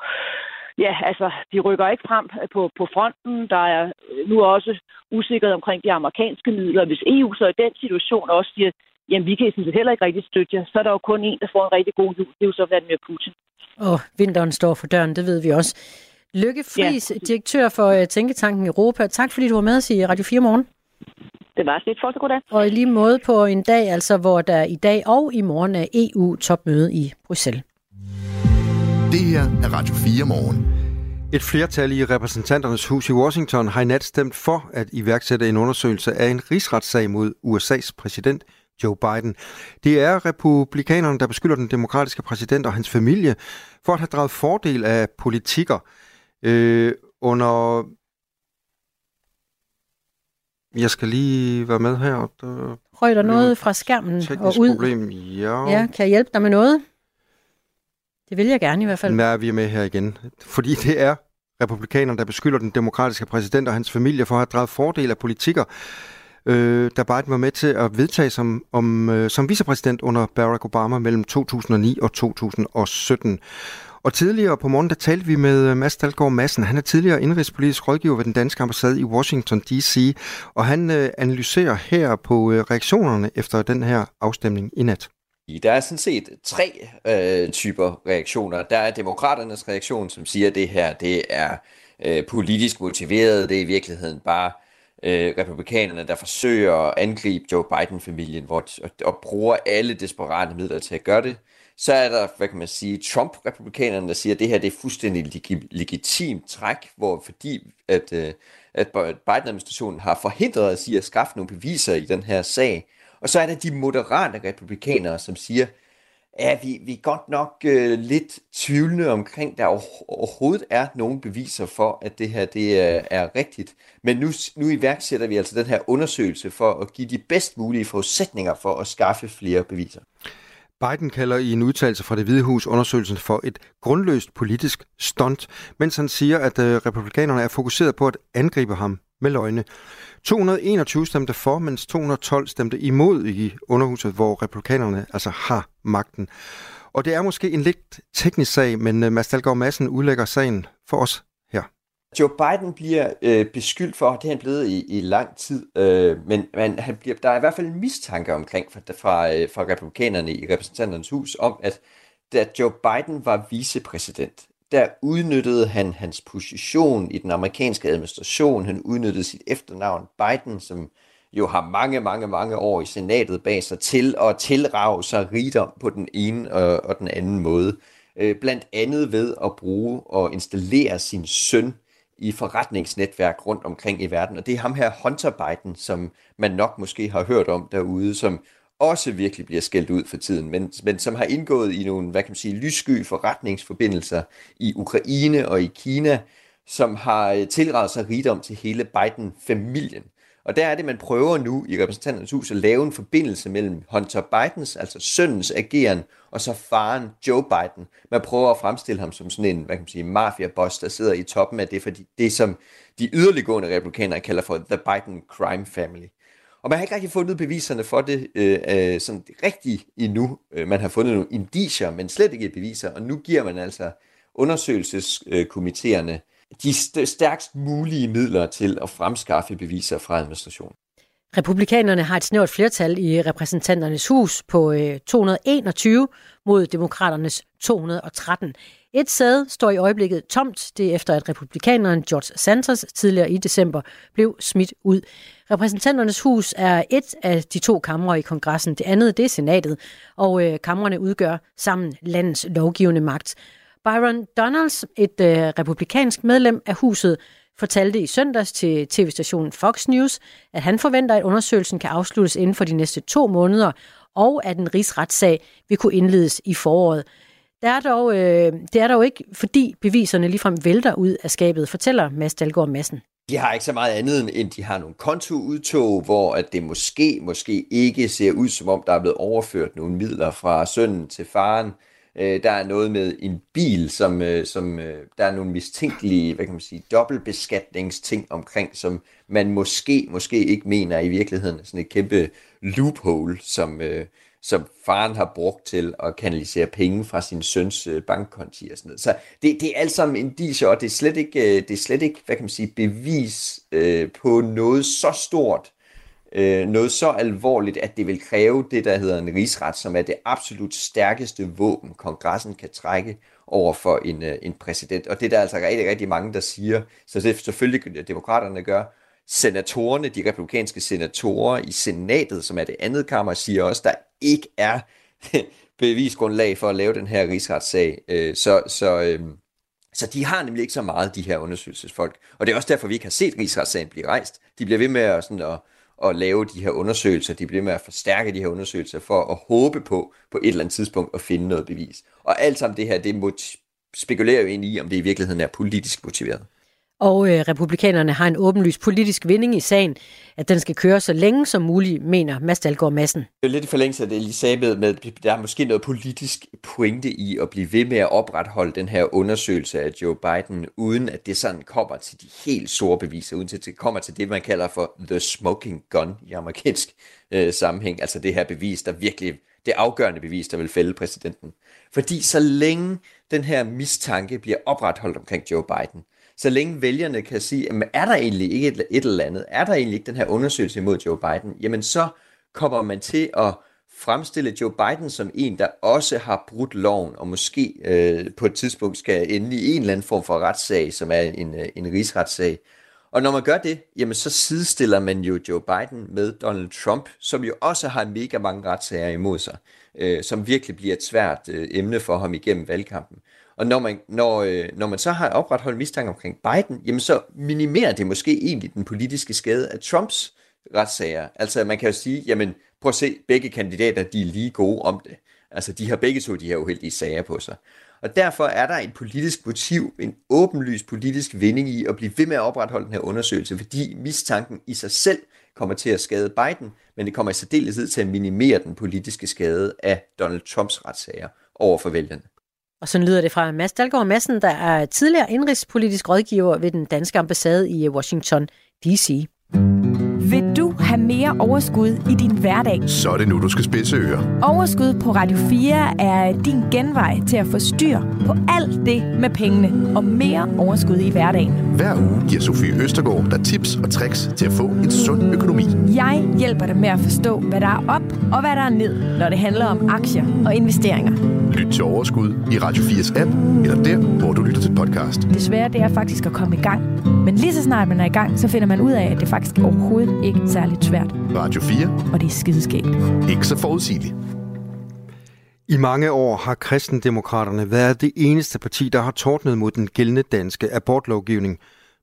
ja, altså, de rykker ikke frem på, på fronten. Der er nu også usikkerhed omkring de amerikanske midler. Hvis EU så i den situation også siger, jamen vi kan sådan heller ikke rigtig støtte jer, så er der jo kun en, der får en rigtig god jul. Det er jo så Vladimir Putin.
Og vinteren står for døren, det ved vi også. Lykke Friis, ja. direktør for uh, Tænketanken Europa. Tak fordi du var med os i Radio 4 morgen.
Det var slet for goddag.
Og i lige måde på en dag, altså hvor der i dag og i morgen er EU-topmøde i Bruxelles.
Det her er Radio 4 morgen.
Et flertal i repræsentanternes hus i Washington har i nat stemt for at iværksætte en undersøgelse af en rigsretssag mod USA's præsident Joe Biden. Det er republikanerne, der beskylder den demokratiske præsident og hans familie for at have draget fordel af politikker øh, under... Jeg skal lige være med her.
Der... Røg der noget fra skærmen og ud?
problem, ja.
Ja, kan jeg hjælpe dig med noget? Det vil jeg gerne i hvert fald.
Nej, vi er med her igen. Fordi det er republikanerne, der beskylder den demokratiske præsident og hans familie for at have draget fordel af politikker, øh, der Biden var med til at vedtage som, om, øh, som vicepræsident under Barack Obama mellem 2009 og 2017. Og tidligere på morgen, der talte vi med øh, Mads Dalgaard Madsen. Han er tidligere indrigspolitisk rådgiver ved den danske ambassade i Washington D.C., og han øh, analyserer her på øh, reaktionerne efter den her afstemning i nat.
Der er sådan set tre øh, typer reaktioner. Der er demokraternes reaktion, som siger, at det her det er øh, politisk motiveret. Det er i virkeligheden bare øh, republikanerne, der forsøger at angribe Joe Biden-familien hvor, og, og bruger alle desperate midler til at gøre det. Så er der, hvad kan man sige, Trump-republikanerne, der siger, at det her det er fuldstændig leg- legitimt træk, hvor fordi at, øh, at Biden-administrationen har forhindret os i at skaffe nogle beviser i den her sag, og så er der de moderate republikanere, som siger, ja, vi, vi er godt nok øh, lidt tvivlende omkring, der overhovedet er nogen beviser for, at det her det er, er rigtigt. Men nu, nu iværksætter vi altså den her undersøgelse for at give de bedst mulige forudsætninger for at skaffe flere beviser.
Biden kalder i en udtalelse fra det Hvide Hus undersøgelsen for et grundløst politisk stunt, mens han siger, at øh, republikanerne er fokuseret på at angribe ham med løgne. 221 stemte for, mens 212 stemte imod i underhuset, hvor republikanerne altså har magten. Og det er måske en lidt teknisk sag, men øh, Mads Dahlgaard Madsen udlægger sagen for os her.
Joe Biden bliver øh, beskyldt for, det er han blevet i, i lang tid, øh, men man, han bliver, der er i hvert fald en mistanke omkring fra, fra, øh, fra republikanerne i repræsentanternes hus om, at da Joe Biden var vicepræsident, der udnyttede han hans position i den amerikanske administration. Han udnyttede sit efternavn Biden, som jo har mange, mange, mange år i senatet bag sig til at tilrage sig rigdom på den ene og, og den anden måde. Øh, blandt andet ved at bruge og installere sin søn i forretningsnetværk rundt omkring i verden. Og det er ham her Hunter Biden, som man nok måske har hørt om derude, som også virkelig bliver skældt ud for tiden, men, men som har indgået i nogle, hvad kan man sige, lyssky forretningsforbindelser i Ukraine og i Kina, som har øh, tilrettet sig rigdom til hele Biden-familien. Og der er det, man prøver nu i repræsentanternes hus at lave en forbindelse mellem Hunter Bidens, altså sønnens ageren, og så faren Joe Biden. Man prøver at fremstille ham som sådan en, hvad kan man sige, mafia-boss, der sidder i toppen af det, fordi det som de yderliggående republikanere kalder for The Biden Crime Family. Og man har ikke rigtig fundet beviserne for det øh, øh sådan rigtigt endnu. Øh, man har fundet nogle indicier, men slet ikke beviser. Og nu giver man altså undersøgelseskomiteerne de stærkst mulige midler til at fremskaffe beviser fra administrationen.
Republikanerne har et snævert flertal i repræsentanternes hus på øh, 221 mod demokraternes 213. Et sæde står i øjeblikket tomt, det er efter at republikaneren George Santos tidligere i december blev smidt ud. Repræsentanternes hus er et af de to kamre i kongressen, det andet det er senatet, og øh, kamrene udgør sammen landets lovgivende magt. Byron Donalds, et øh, republikansk medlem af huset, fortalte i søndags til tv-stationen Fox News, at han forventer, at undersøgelsen kan afsluttes inden for de næste to måneder, og at en rigsretssag vil kunne indledes i foråret. Det er dog, øh, det er dog ikke, fordi beviserne ligefrem vælter ud af skabet, fortæller Mads Dalgaard Madsen.
De har ikke så meget andet, end de har nogle kontoudtog, hvor at det måske, måske ikke ser ud, som om der er blevet overført nogle midler fra sønnen til faren. Øh, der er noget med en bil, som, øh, som øh, der er nogle mistænkelige, hvad kan man sige, dobbeltbeskatningsting omkring, som man måske, måske ikke mener i virkeligheden er sådan et kæmpe loophole, som, øh, som faren har brugt til at kanalisere penge fra sin søns øh, bankkonti og sådan noget. Så det, det er alt sammen indicier, og det er slet ikke, øh, det er slet ikke hvad kan man sige, bevis øh, på noget så stort, øh, noget så alvorligt, at det vil kræve det, der hedder en rigsret, som er det absolut stærkeste våben, kongressen kan trække over for en, øh, en præsident. Og det er der altså rigtig, rigtig mange, der siger, så det er selvfølgelig demokraterne gør, senatorerne, de republikanske senatorer i senatet, som er det andet kammer, siger også, der ikke er bevisgrundlag for at lave den her rigsretssag. Øh, så, så, øh, så de har nemlig ikke så meget, de her undersøgelsesfolk. Og det er også derfor, vi ikke har set rigsretssagen blive rejst. De bliver ved med at, sådan, at, at lave de her undersøgelser, de bliver ved med at forstærke de her undersøgelser, for at håbe på, på et eller andet tidspunkt, at finde noget bevis. Og alt sammen det her, det spekulerer jo ind i, om det i virkeligheden er politisk motiveret.
Og øh, republikanerne har en åbenlyst politisk vinding i sagen, at den skal køre så længe som muligt, mener Mads Dahlgaard Madsen.
Det er lidt i forlængelse af det, lige sagde med, med, der er måske noget politisk pointe i at blive ved med at opretholde den her undersøgelse af Joe Biden, uden at det sådan kommer til de helt store beviser, uden at det kommer til det, man kalder for the smoking gun i amerikansk øh, sammenhæng, altså det her bevis, der virkelig, det afgørende bevis, der vil fælde præsidenten. Fordi så længe den her mistanke bliver opretholdt omkring Joe Biden, så længe vælgerne kan sige, jamen, er der egentlig ikke et, et eller andet, er der egentlig ikke den her undersøgelse imod Joe Biden, jamen så kommer man til at fremstille Joe Biden som en, der også har brudt loven, og måske øh, på et tidspunkt skal ende i en eller anden form for retssag, som er en, øh, en rigsretssag. Og når man gør det, jamen så sidestiller man jo Joe Biden med Donald Trump, som jo også har mega mange retssager imod sig, øh, som virkelig bliver et svært øh, emne for ham igennem valgkampen. Og når man, når, øh, når man så har opretholdt mistanke omkring Biden, jamen så minimerer det måske egentlig den politiske skade af Trumps retssager. Altså man kan jo sige, jamen prøv at se, begge kandidater, de er lige gode om det. Altså de har begge to de her uheldige sager på sig. Og derfor er der et politisk motiv, en åbenlys politisk vinding i at blive ved med at opretholde den her undersøgelse, fordi mistanken i sig selv kommer til at skade Biden, men det kommer i særdeleshed til at minimere den politiske skade af Donald Trumps retssager over for vælgerne.
Og sådan lyder det fra Mads Dalgaard Madsen, der er tidligere indrigspolitisk rådgiver ved den danske ambassade i Washington D.C.
Vil du have mere overskud i din hverdag?
Så er det nu, du skal spidse ører.
Overskud på Radio 4 er din genvej til at få styr på alt det med pengene og mere overskud i hverdagen.
Hver uge giver Sofie Østergaard dig tips og tricks til at få en sund økonomi.
Jeg hjælper dig med at forstå, hvad der er op og hvad der er ned, når det handler om aktier og investeringer.
Lyt til Overskud i Radio 4's app, eller der, hvor du lytter til podcast.
Det svære det er faktisk at komme i gang. Men lige så snart man er i gang, så finder man ud af, at det faktisk overhovedet ikke er særligt svært.
Radio 4.
Og det er skideskægt.
Ikke så forudsigeligt.
I mange år har kristendemokraterne været det eneste parti, der har tordnet mod den gældende danske abortlovgivning.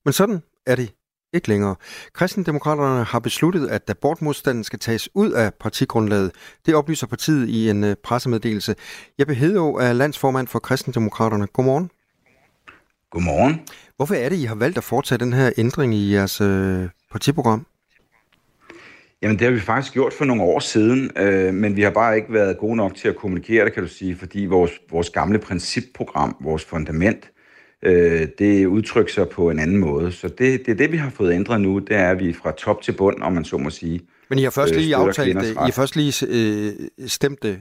Men sådan er det ikke længere. Kristendemokraterne har besluttet, at abortmodstanden skal tages ud af partigrundlaget. Det oplyser partiet i en uh, pressemeddelelse. Jeppe Hedeå er landsformand for Kristendemokraterne. Godmorgen.
Godmorgen.
Hvorfor er det, I har valgt at foretage den her ændring i jeres uh, partiprogram?
Jamen det har vi faktisk gjort for nogle år siden, øh, men vi har bare ikke været gode nok til at kommunikere det, kan du sige, fordi vores, vores gamle principprogram, vores fundament, øh, det udtrykker sig på en anden måde. Så det, det er det, vi har fået ændret nu, det er, at vi fra top til bund, om man så må sige.
Men I har først lige øh, aftalt det, I har først lige øh, stemt det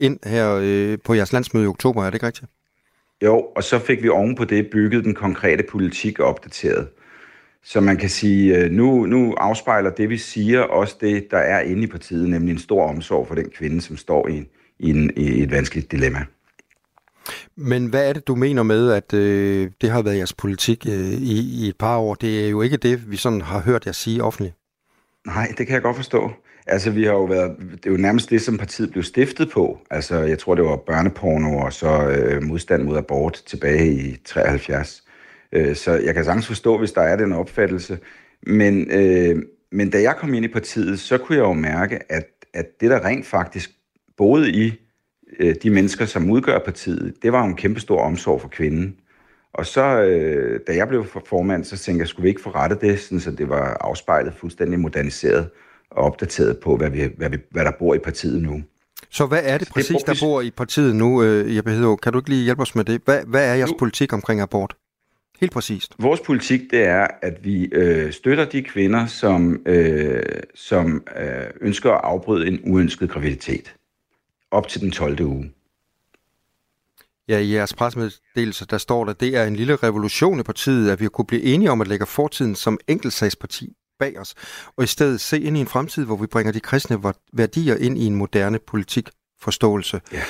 ind her øh, på jeres landsmøde i oktober, er det ikke rigtigt?
Jo, og så fik vi oven på det bygget den konkrete politik opdateret. Så man kan sige, øh, nu, nu afspejler det, vi siger, også det, der er inde i partiet, nemlig en stor omsorg for den kvinde, som står i, i, en, i et vanskeligt dilemma.
Men hvad er det, du mener med, at øh, det har været jeres politik øh, i, i et par år? Det er jo ikke det, vi sådan har hørt jer sige offentligt.
Nej, det kan jeg godt forstå. Altså, vi har jo været, det er jo nærmest det, som partiet blev stiftet på. Altså, jeg tror, det var børneporno og så øh, modstand mod abort tilbage i 73. Øh, så jeg kan sagtens forstå, hvis der er den opfattelse. Men, øh, men da jeg kom ind i partiet, så kunne jeg jo mærke, at, at det, der rent faktisk boede i øh, de mennesker, som udgør partiet, det var jo en kæmpe stor omsorg for kvinden. Og så, øh, da jeg blev formand, så tænkte jeg, skulle vi ikke forrette det, sådan, så det var afspejlet fuldstændig moderniseret opdateret på, hvad, vi, hvad, vi, hvad der bor i partiet nu.
Så hvad er det præcis, det der bor i partiet nu, øh, Jeppe Hedeå? Kan du ikke lige hjælpe os med det? Hvad, hvad er jeres nu, politik omkring abort? Helt præcist.
Vores politik det er, at vi øh, støtter de kvinder, som, øh, som øh, ønsker at afbryde en uønsket graviditet op til den 12. uge.
Ja, i jeres pressemeddelelse, der står der, det er en lille revolution i partiet, at vi kunne blive enige om at lægge fortiden som enkeltsagsparti bag os, og i stedet se ind i en fremtid, hvor vi bringer de kristne værdier ind i en moderne politikforståelse. Ja.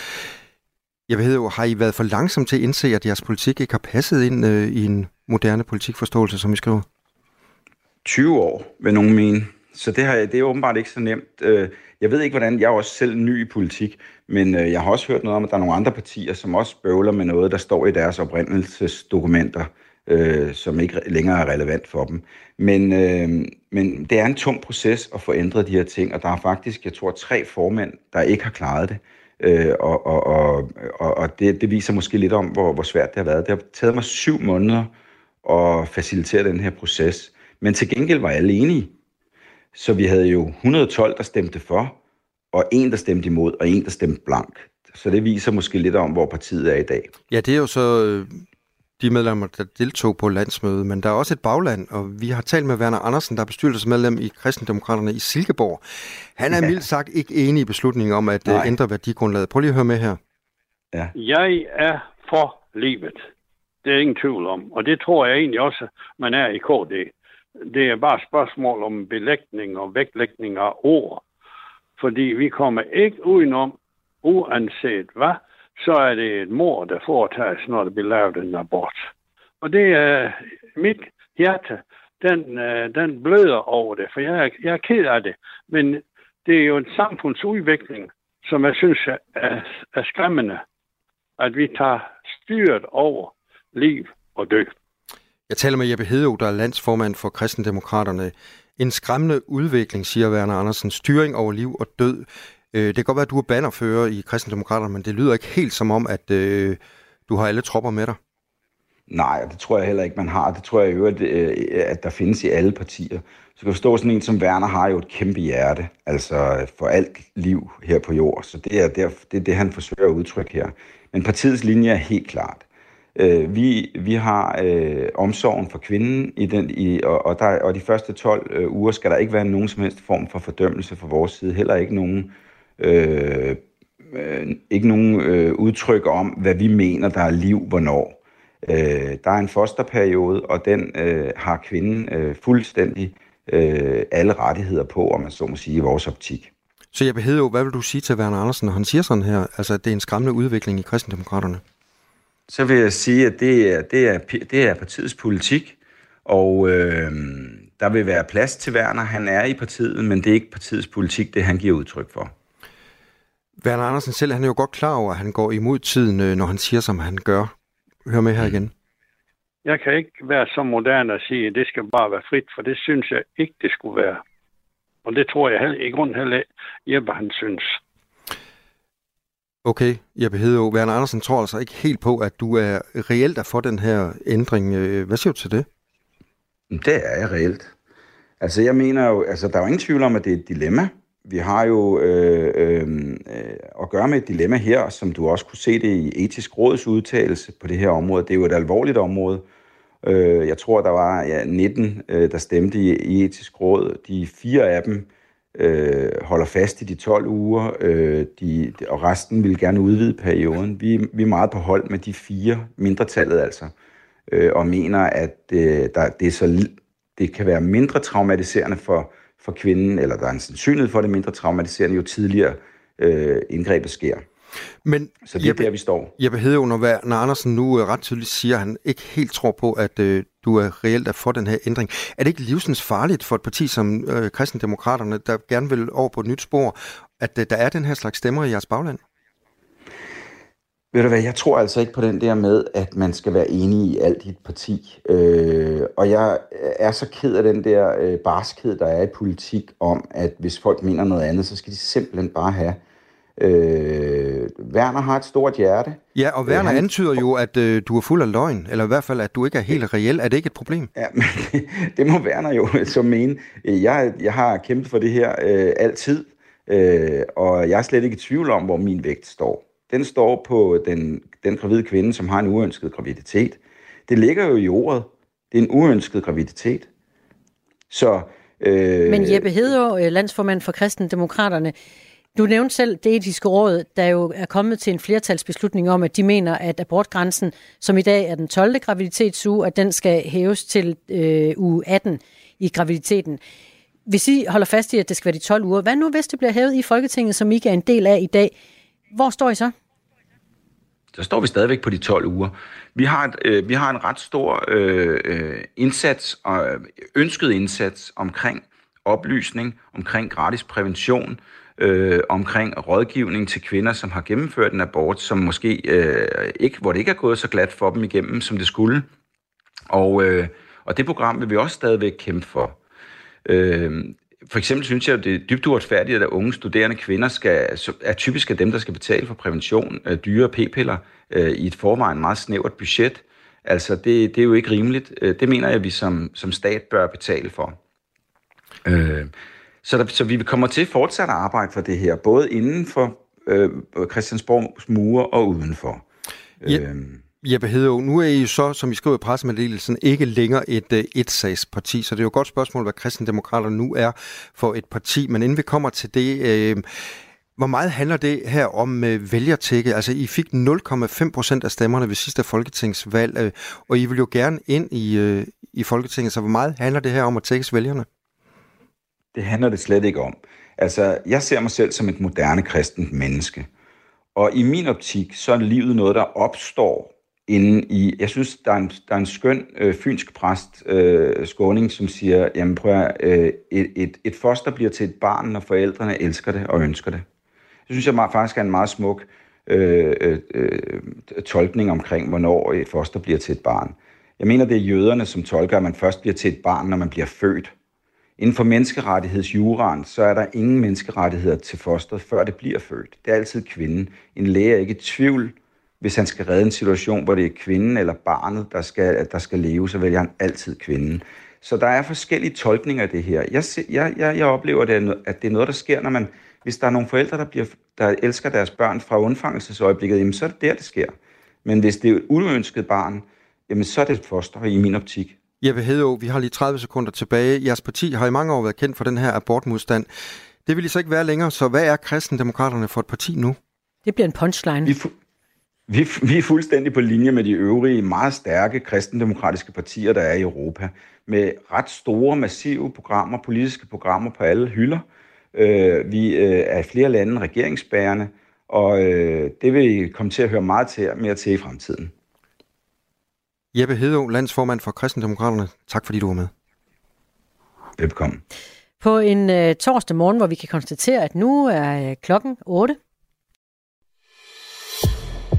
Jeg ved jo, har I været for langsom til at indse, at jeres politik ikke har passet ind øh, i en moderne politikforståelse, som I skriver?
20 år, vil nogen mene. Så det, har, det er åbenbart ikke så nemt. Øh, jeg ved ikke, hvordan... Jeg er også selv ny i politik, men øh, jeg har også hørt noget om, at der er nogle andre partier, som også bøvler med noget, der står i deres oprindelsesdokumenter, øh, som ikke længere er relevant for dem. Men, øh, men det er en tung proces at få ændret de her ting, og der er faktisk, jeg tror, tre formænd, der ikke har klaret det. Øh, og og, og, og det, det viser måske lidt om, hvor, hvor svært det har været. Det har taget mig syv måneder at facilitere den her proces. Men til gengæld var alle enige. Så vi havde jo 112, der stemte for, og en, der stemte imod, og en, der stemte blank. Så det viser måske lidt om, hvor partiet er i dag.
Ja, det er jo så øh, de medlemmer, der deltog på landsmødet, men der er også et bagland, og vi har talt med Werner Andersen, der er bestyrelsesmedlem i Kristendemokraterne i Silkeborg. Han er ja. mildt sagt ikke enig i beslutningen om at øh, Nej. ændre værdigrundlaget. Prøv lige at høre med her.
Ja. Jeg er for livet. Det er ingen tvivl om. Og det tror jeg egentlig også, man er i KD. Det er bare spørgsmål om belægning og vægtlægning af ord. Fordi vi kommer ikke udenom, uanset hvad, så er det et mor, der foretages, når der bliver lavet en abort. Og det er øh, mit hjerte, den, øh, den bløder over det, for jeg, jeg er ked af det. Men det er jo en samfundsudvikling, som jeg synes er, er skræmmende, at vi tager styret over liv og død.
Jeg taler med Jeppe Hedeå, der er landsformand for Kristendemokraterne. En skræmmende udvikling, siger Werner Andersen. Styring over liv og død. Øh, det kan godt være, at du er bannerfører i Kristendemokraterne, men det lyder ikke helt som om, at øh, du har alle tropper med dig.
Nej, det tror jeg heller ikke, man har. Det tror jeg i øvrigt, øh, at der findes i alle partier. Så kan forstå, sådan en som Werner har jo et kæmpe hjerte, altså for alt liv her på jord. Så det er, der, det, er det, han forsøger at udtrykke her. Men partiets linje er helt klart. Øh, vi, vi har øh, omsorgen for kvinden, i den, i, og, og, der, og de første 12 øh, uger skal der ikke være nogen som helst form for fordømmelse fra vores side. Heller ikke nogen, øh, øh, ikke nogen øh, udtryk om, hvad vi mener, der er liv, hvornår. Øh, der er en fosterperiode, og den øh, har kvinden øh, fuldstændig øh, alle rettigheder på, om man så må sige, i vores optik.
Så jeg behøver hvad vil du sige til Werner Andersen, når han siger sådan her, altså at det er en skræmmende udvikling i kristendemokraterne?
Så vil jeg sige, at det er, det er, det er partiets politik, og øh, der vil være plads til Werner. Han er i partiet, men det er ikke partiets politik, det han giver udtryk for.
Werner Andersen selv, han er jo godt klar over, at han går imod tiden, øh, når han siger, som han gør. Hør med her igen.
Jeg kan ikke være så moderne at sige, at det skal bare være frit, for det synes jeg ikke, det skulle være. Og det tror jeg heller, i grunden heller Jeppe, han synes.
Okay, Jeppe Hedeå. Werner Andersen tror altså ikke helt på, at du er reelt er for den her ændring. Øh, hvad siger du til det?
Det er jeg reelt. Altså, jeg mener jo, altså, der er jo ingen tvivl om, at det er et dilemma. Vi har jo øh, øh, øh, at gøre med et dilemma her, som du også kunne se det i etisk råds udtalelse på det her område. Det er jo et alvorligt område. Øh, jeg tror, der var ja, 19, øh, der stemte i, i etisk råd. De fire af dem øh, holder fast i de 12 uger, øh, de, og resten vil gerne udvide perioden. Vi, vi er meget på hold med de fire, mindretallet altså, øh, og mener, at øh, der, det, er så, det kan være mindre traumatiserende for, for kvinden, eller der er en sandsynlighed for, at det mindre traumatiserende, jo tidligere øh, indgrebet sker.
Men
så det er Jeppe, der, vi står.
Jeppe Hedeå, når, når Andersen nu ret tydeligt siger, at han ikke helt tror på, at øh, du er reelt er for den her ændring. Er det ikke livsens farligt for et parti som øh, Kristendemokraterne, der gerne vil over på et nyt spor, at øh, der er den her slags stemmer i jeres bagland?
Ved du hvad, jeg tror altså ikke på den der med, at man skal være enig i alt i et parti. Øh, og jeg er så ked af den der øh, barskhed, der er i politik, om at hvis folk mener noget andet, så skal de simpelthen bare have Øh, Werner har et stort hjerte.
Ja, og Werner øh, han... antyder jo, at øh, du er fuld af løgn, eller i hvert fald, at du ikke er helt reel. Er det ikke et problem?
Ja, men det, det må Werner jo så mene. Jeg, jeg har kæmpet for det her øh, altid, øh, og jeg er slet ikke i tvivl om, hvor min vægt står. Den står på den, den gravide kvinde, som har en uønsket graviditet. Det ligger jo i ordet. Det er en uønsket graviditet. Så,
øh, Men Jeppe Hedegaard, øh, landsformand for Kristendemokraterne, du nævnte selv det etiske råd, der jo er kommet til en flertalsbeslutning om, at de mener, at abortgrænsen, som i dag er den 12. graviditetsuge, at den skal hæves til øh, uge 18 i graviditeten. Hvis I holder fast i, at det skal være de 12 uger, hvad nu hvis det bliver hævet i Folketinget, som I ikke er en del af i dag? Hvor står I så?
Så står vi stadigvæk på de 12 uger. Vi har, et, øh, vi har en ret stor øh, øh indsats, og øh, ønsket indsats omkring oplysning, omkring gratis prævention, øh, omkring rådgivning til kvinder, som har gennemført en abort, som måske øh, ikke, hvor det ikke er gået så glat for dem igennem, som det skulle. Og, øh, og det program vil vi også stadigvæk kæmpe for. Øh, for eksempel synes jeg, at det er dybt uretfærdigt, at unge studerende kvinder skal, er typisk af dem, der skal betale for prævention af dyre p-piller øh, i et forvejen meget snævert budget. Altså, det, det er jo ikke rimeligt. Øh, det mener jeg, at vi som, som stat bør betale for. Øh, så, der, så vi kommer til fortsat at arbejde for det her, både inden for øh, Christiansborgs mure og udenfor.
Ja. Øhm. Jeppe Hedeå, nu er I jo så, som I skriver i pressemeddelelsen, ikke længere et øh, uh, etsagsparti, så det er jo et godt spørgsmål, hvad kristendemokraterne nu er for et parti. Men inden vi kommer til det, øh, hvor meget handler det her om øh, vælgertække? Altså, I fik 0,5 procent af stemmerne ved sidste folketingsvalg, øh, og I vil jo gerne ind i, øh, i Folketinget, så hvor meget handler det her om at tækkes vælgerne?
Det handler det slet ikke om. Altså, jeg ser mig selv som et moderne kristent menneske. Og i min optik, så er livet noget, der opstår inde i... Jeg synes, der er en, der er en skøn øh, fynsk præst, øh, Skåning, som siger, jamen prøv at, øh, et, et, et foster bliver til et barn, når forældrene elsker det og ønsker det. Det synes jeg faktisk er en meget smuk øh, øh, øh, tolkning omkring, hvornår et foster bliver til et barn. Jeg mener, det er jøderne, som tolker, at man først bliver til et barn, når man bliver født. Inden for menneskerettighedsjuraen, så er der ingen menneskerettigheder til fosteret, før det bliver født. Det er altid kvinden. En læge er ikke i tvivl, hvis han skal redde en situation, hvor det er kvinden eller barnet, der skal, der skal leve, så vælger han altid kvinden. Så der er forskellige tolkninger af det her. Jeg, jeg, jeg, jeg oplever, at det er noget, der sker, når man, hvis der er nogle forældre, der, bliver, der elsker deres børn fra undfangelsesøjeblikket, jamen så er det der, det sker. Men hvis det er et uønsket barn, jamen så er det et foster i min optik.
Jeppe Hedeå, vi har lige 30 sekunder tilbage. Jeres parti har i mange år været kendt for den her abortmodstand. Det vil I så ikke være længere, så hvad er kristendemokraterne for et parti nu?
Det bliver en punchline.
Vi, vi, vi er fuldstændig på linje med de øvrige meget stærke kristendemokratiske partier, der er i Europa, med ret store, massive programmer, politiske programmer på alle hylder. Øh, vi øh, er i flere lande regeringsbærende, og øh, det vil I komme til at høre meget til, mere til i fremtiden.
Jeppe Hedeå, landsformand for Kristendemokraterne. Tak fordi du var med.
Velkommen.
På en øh, torsdag morgen, hvor vi kan konstatere, at nu er øh, klokken 8.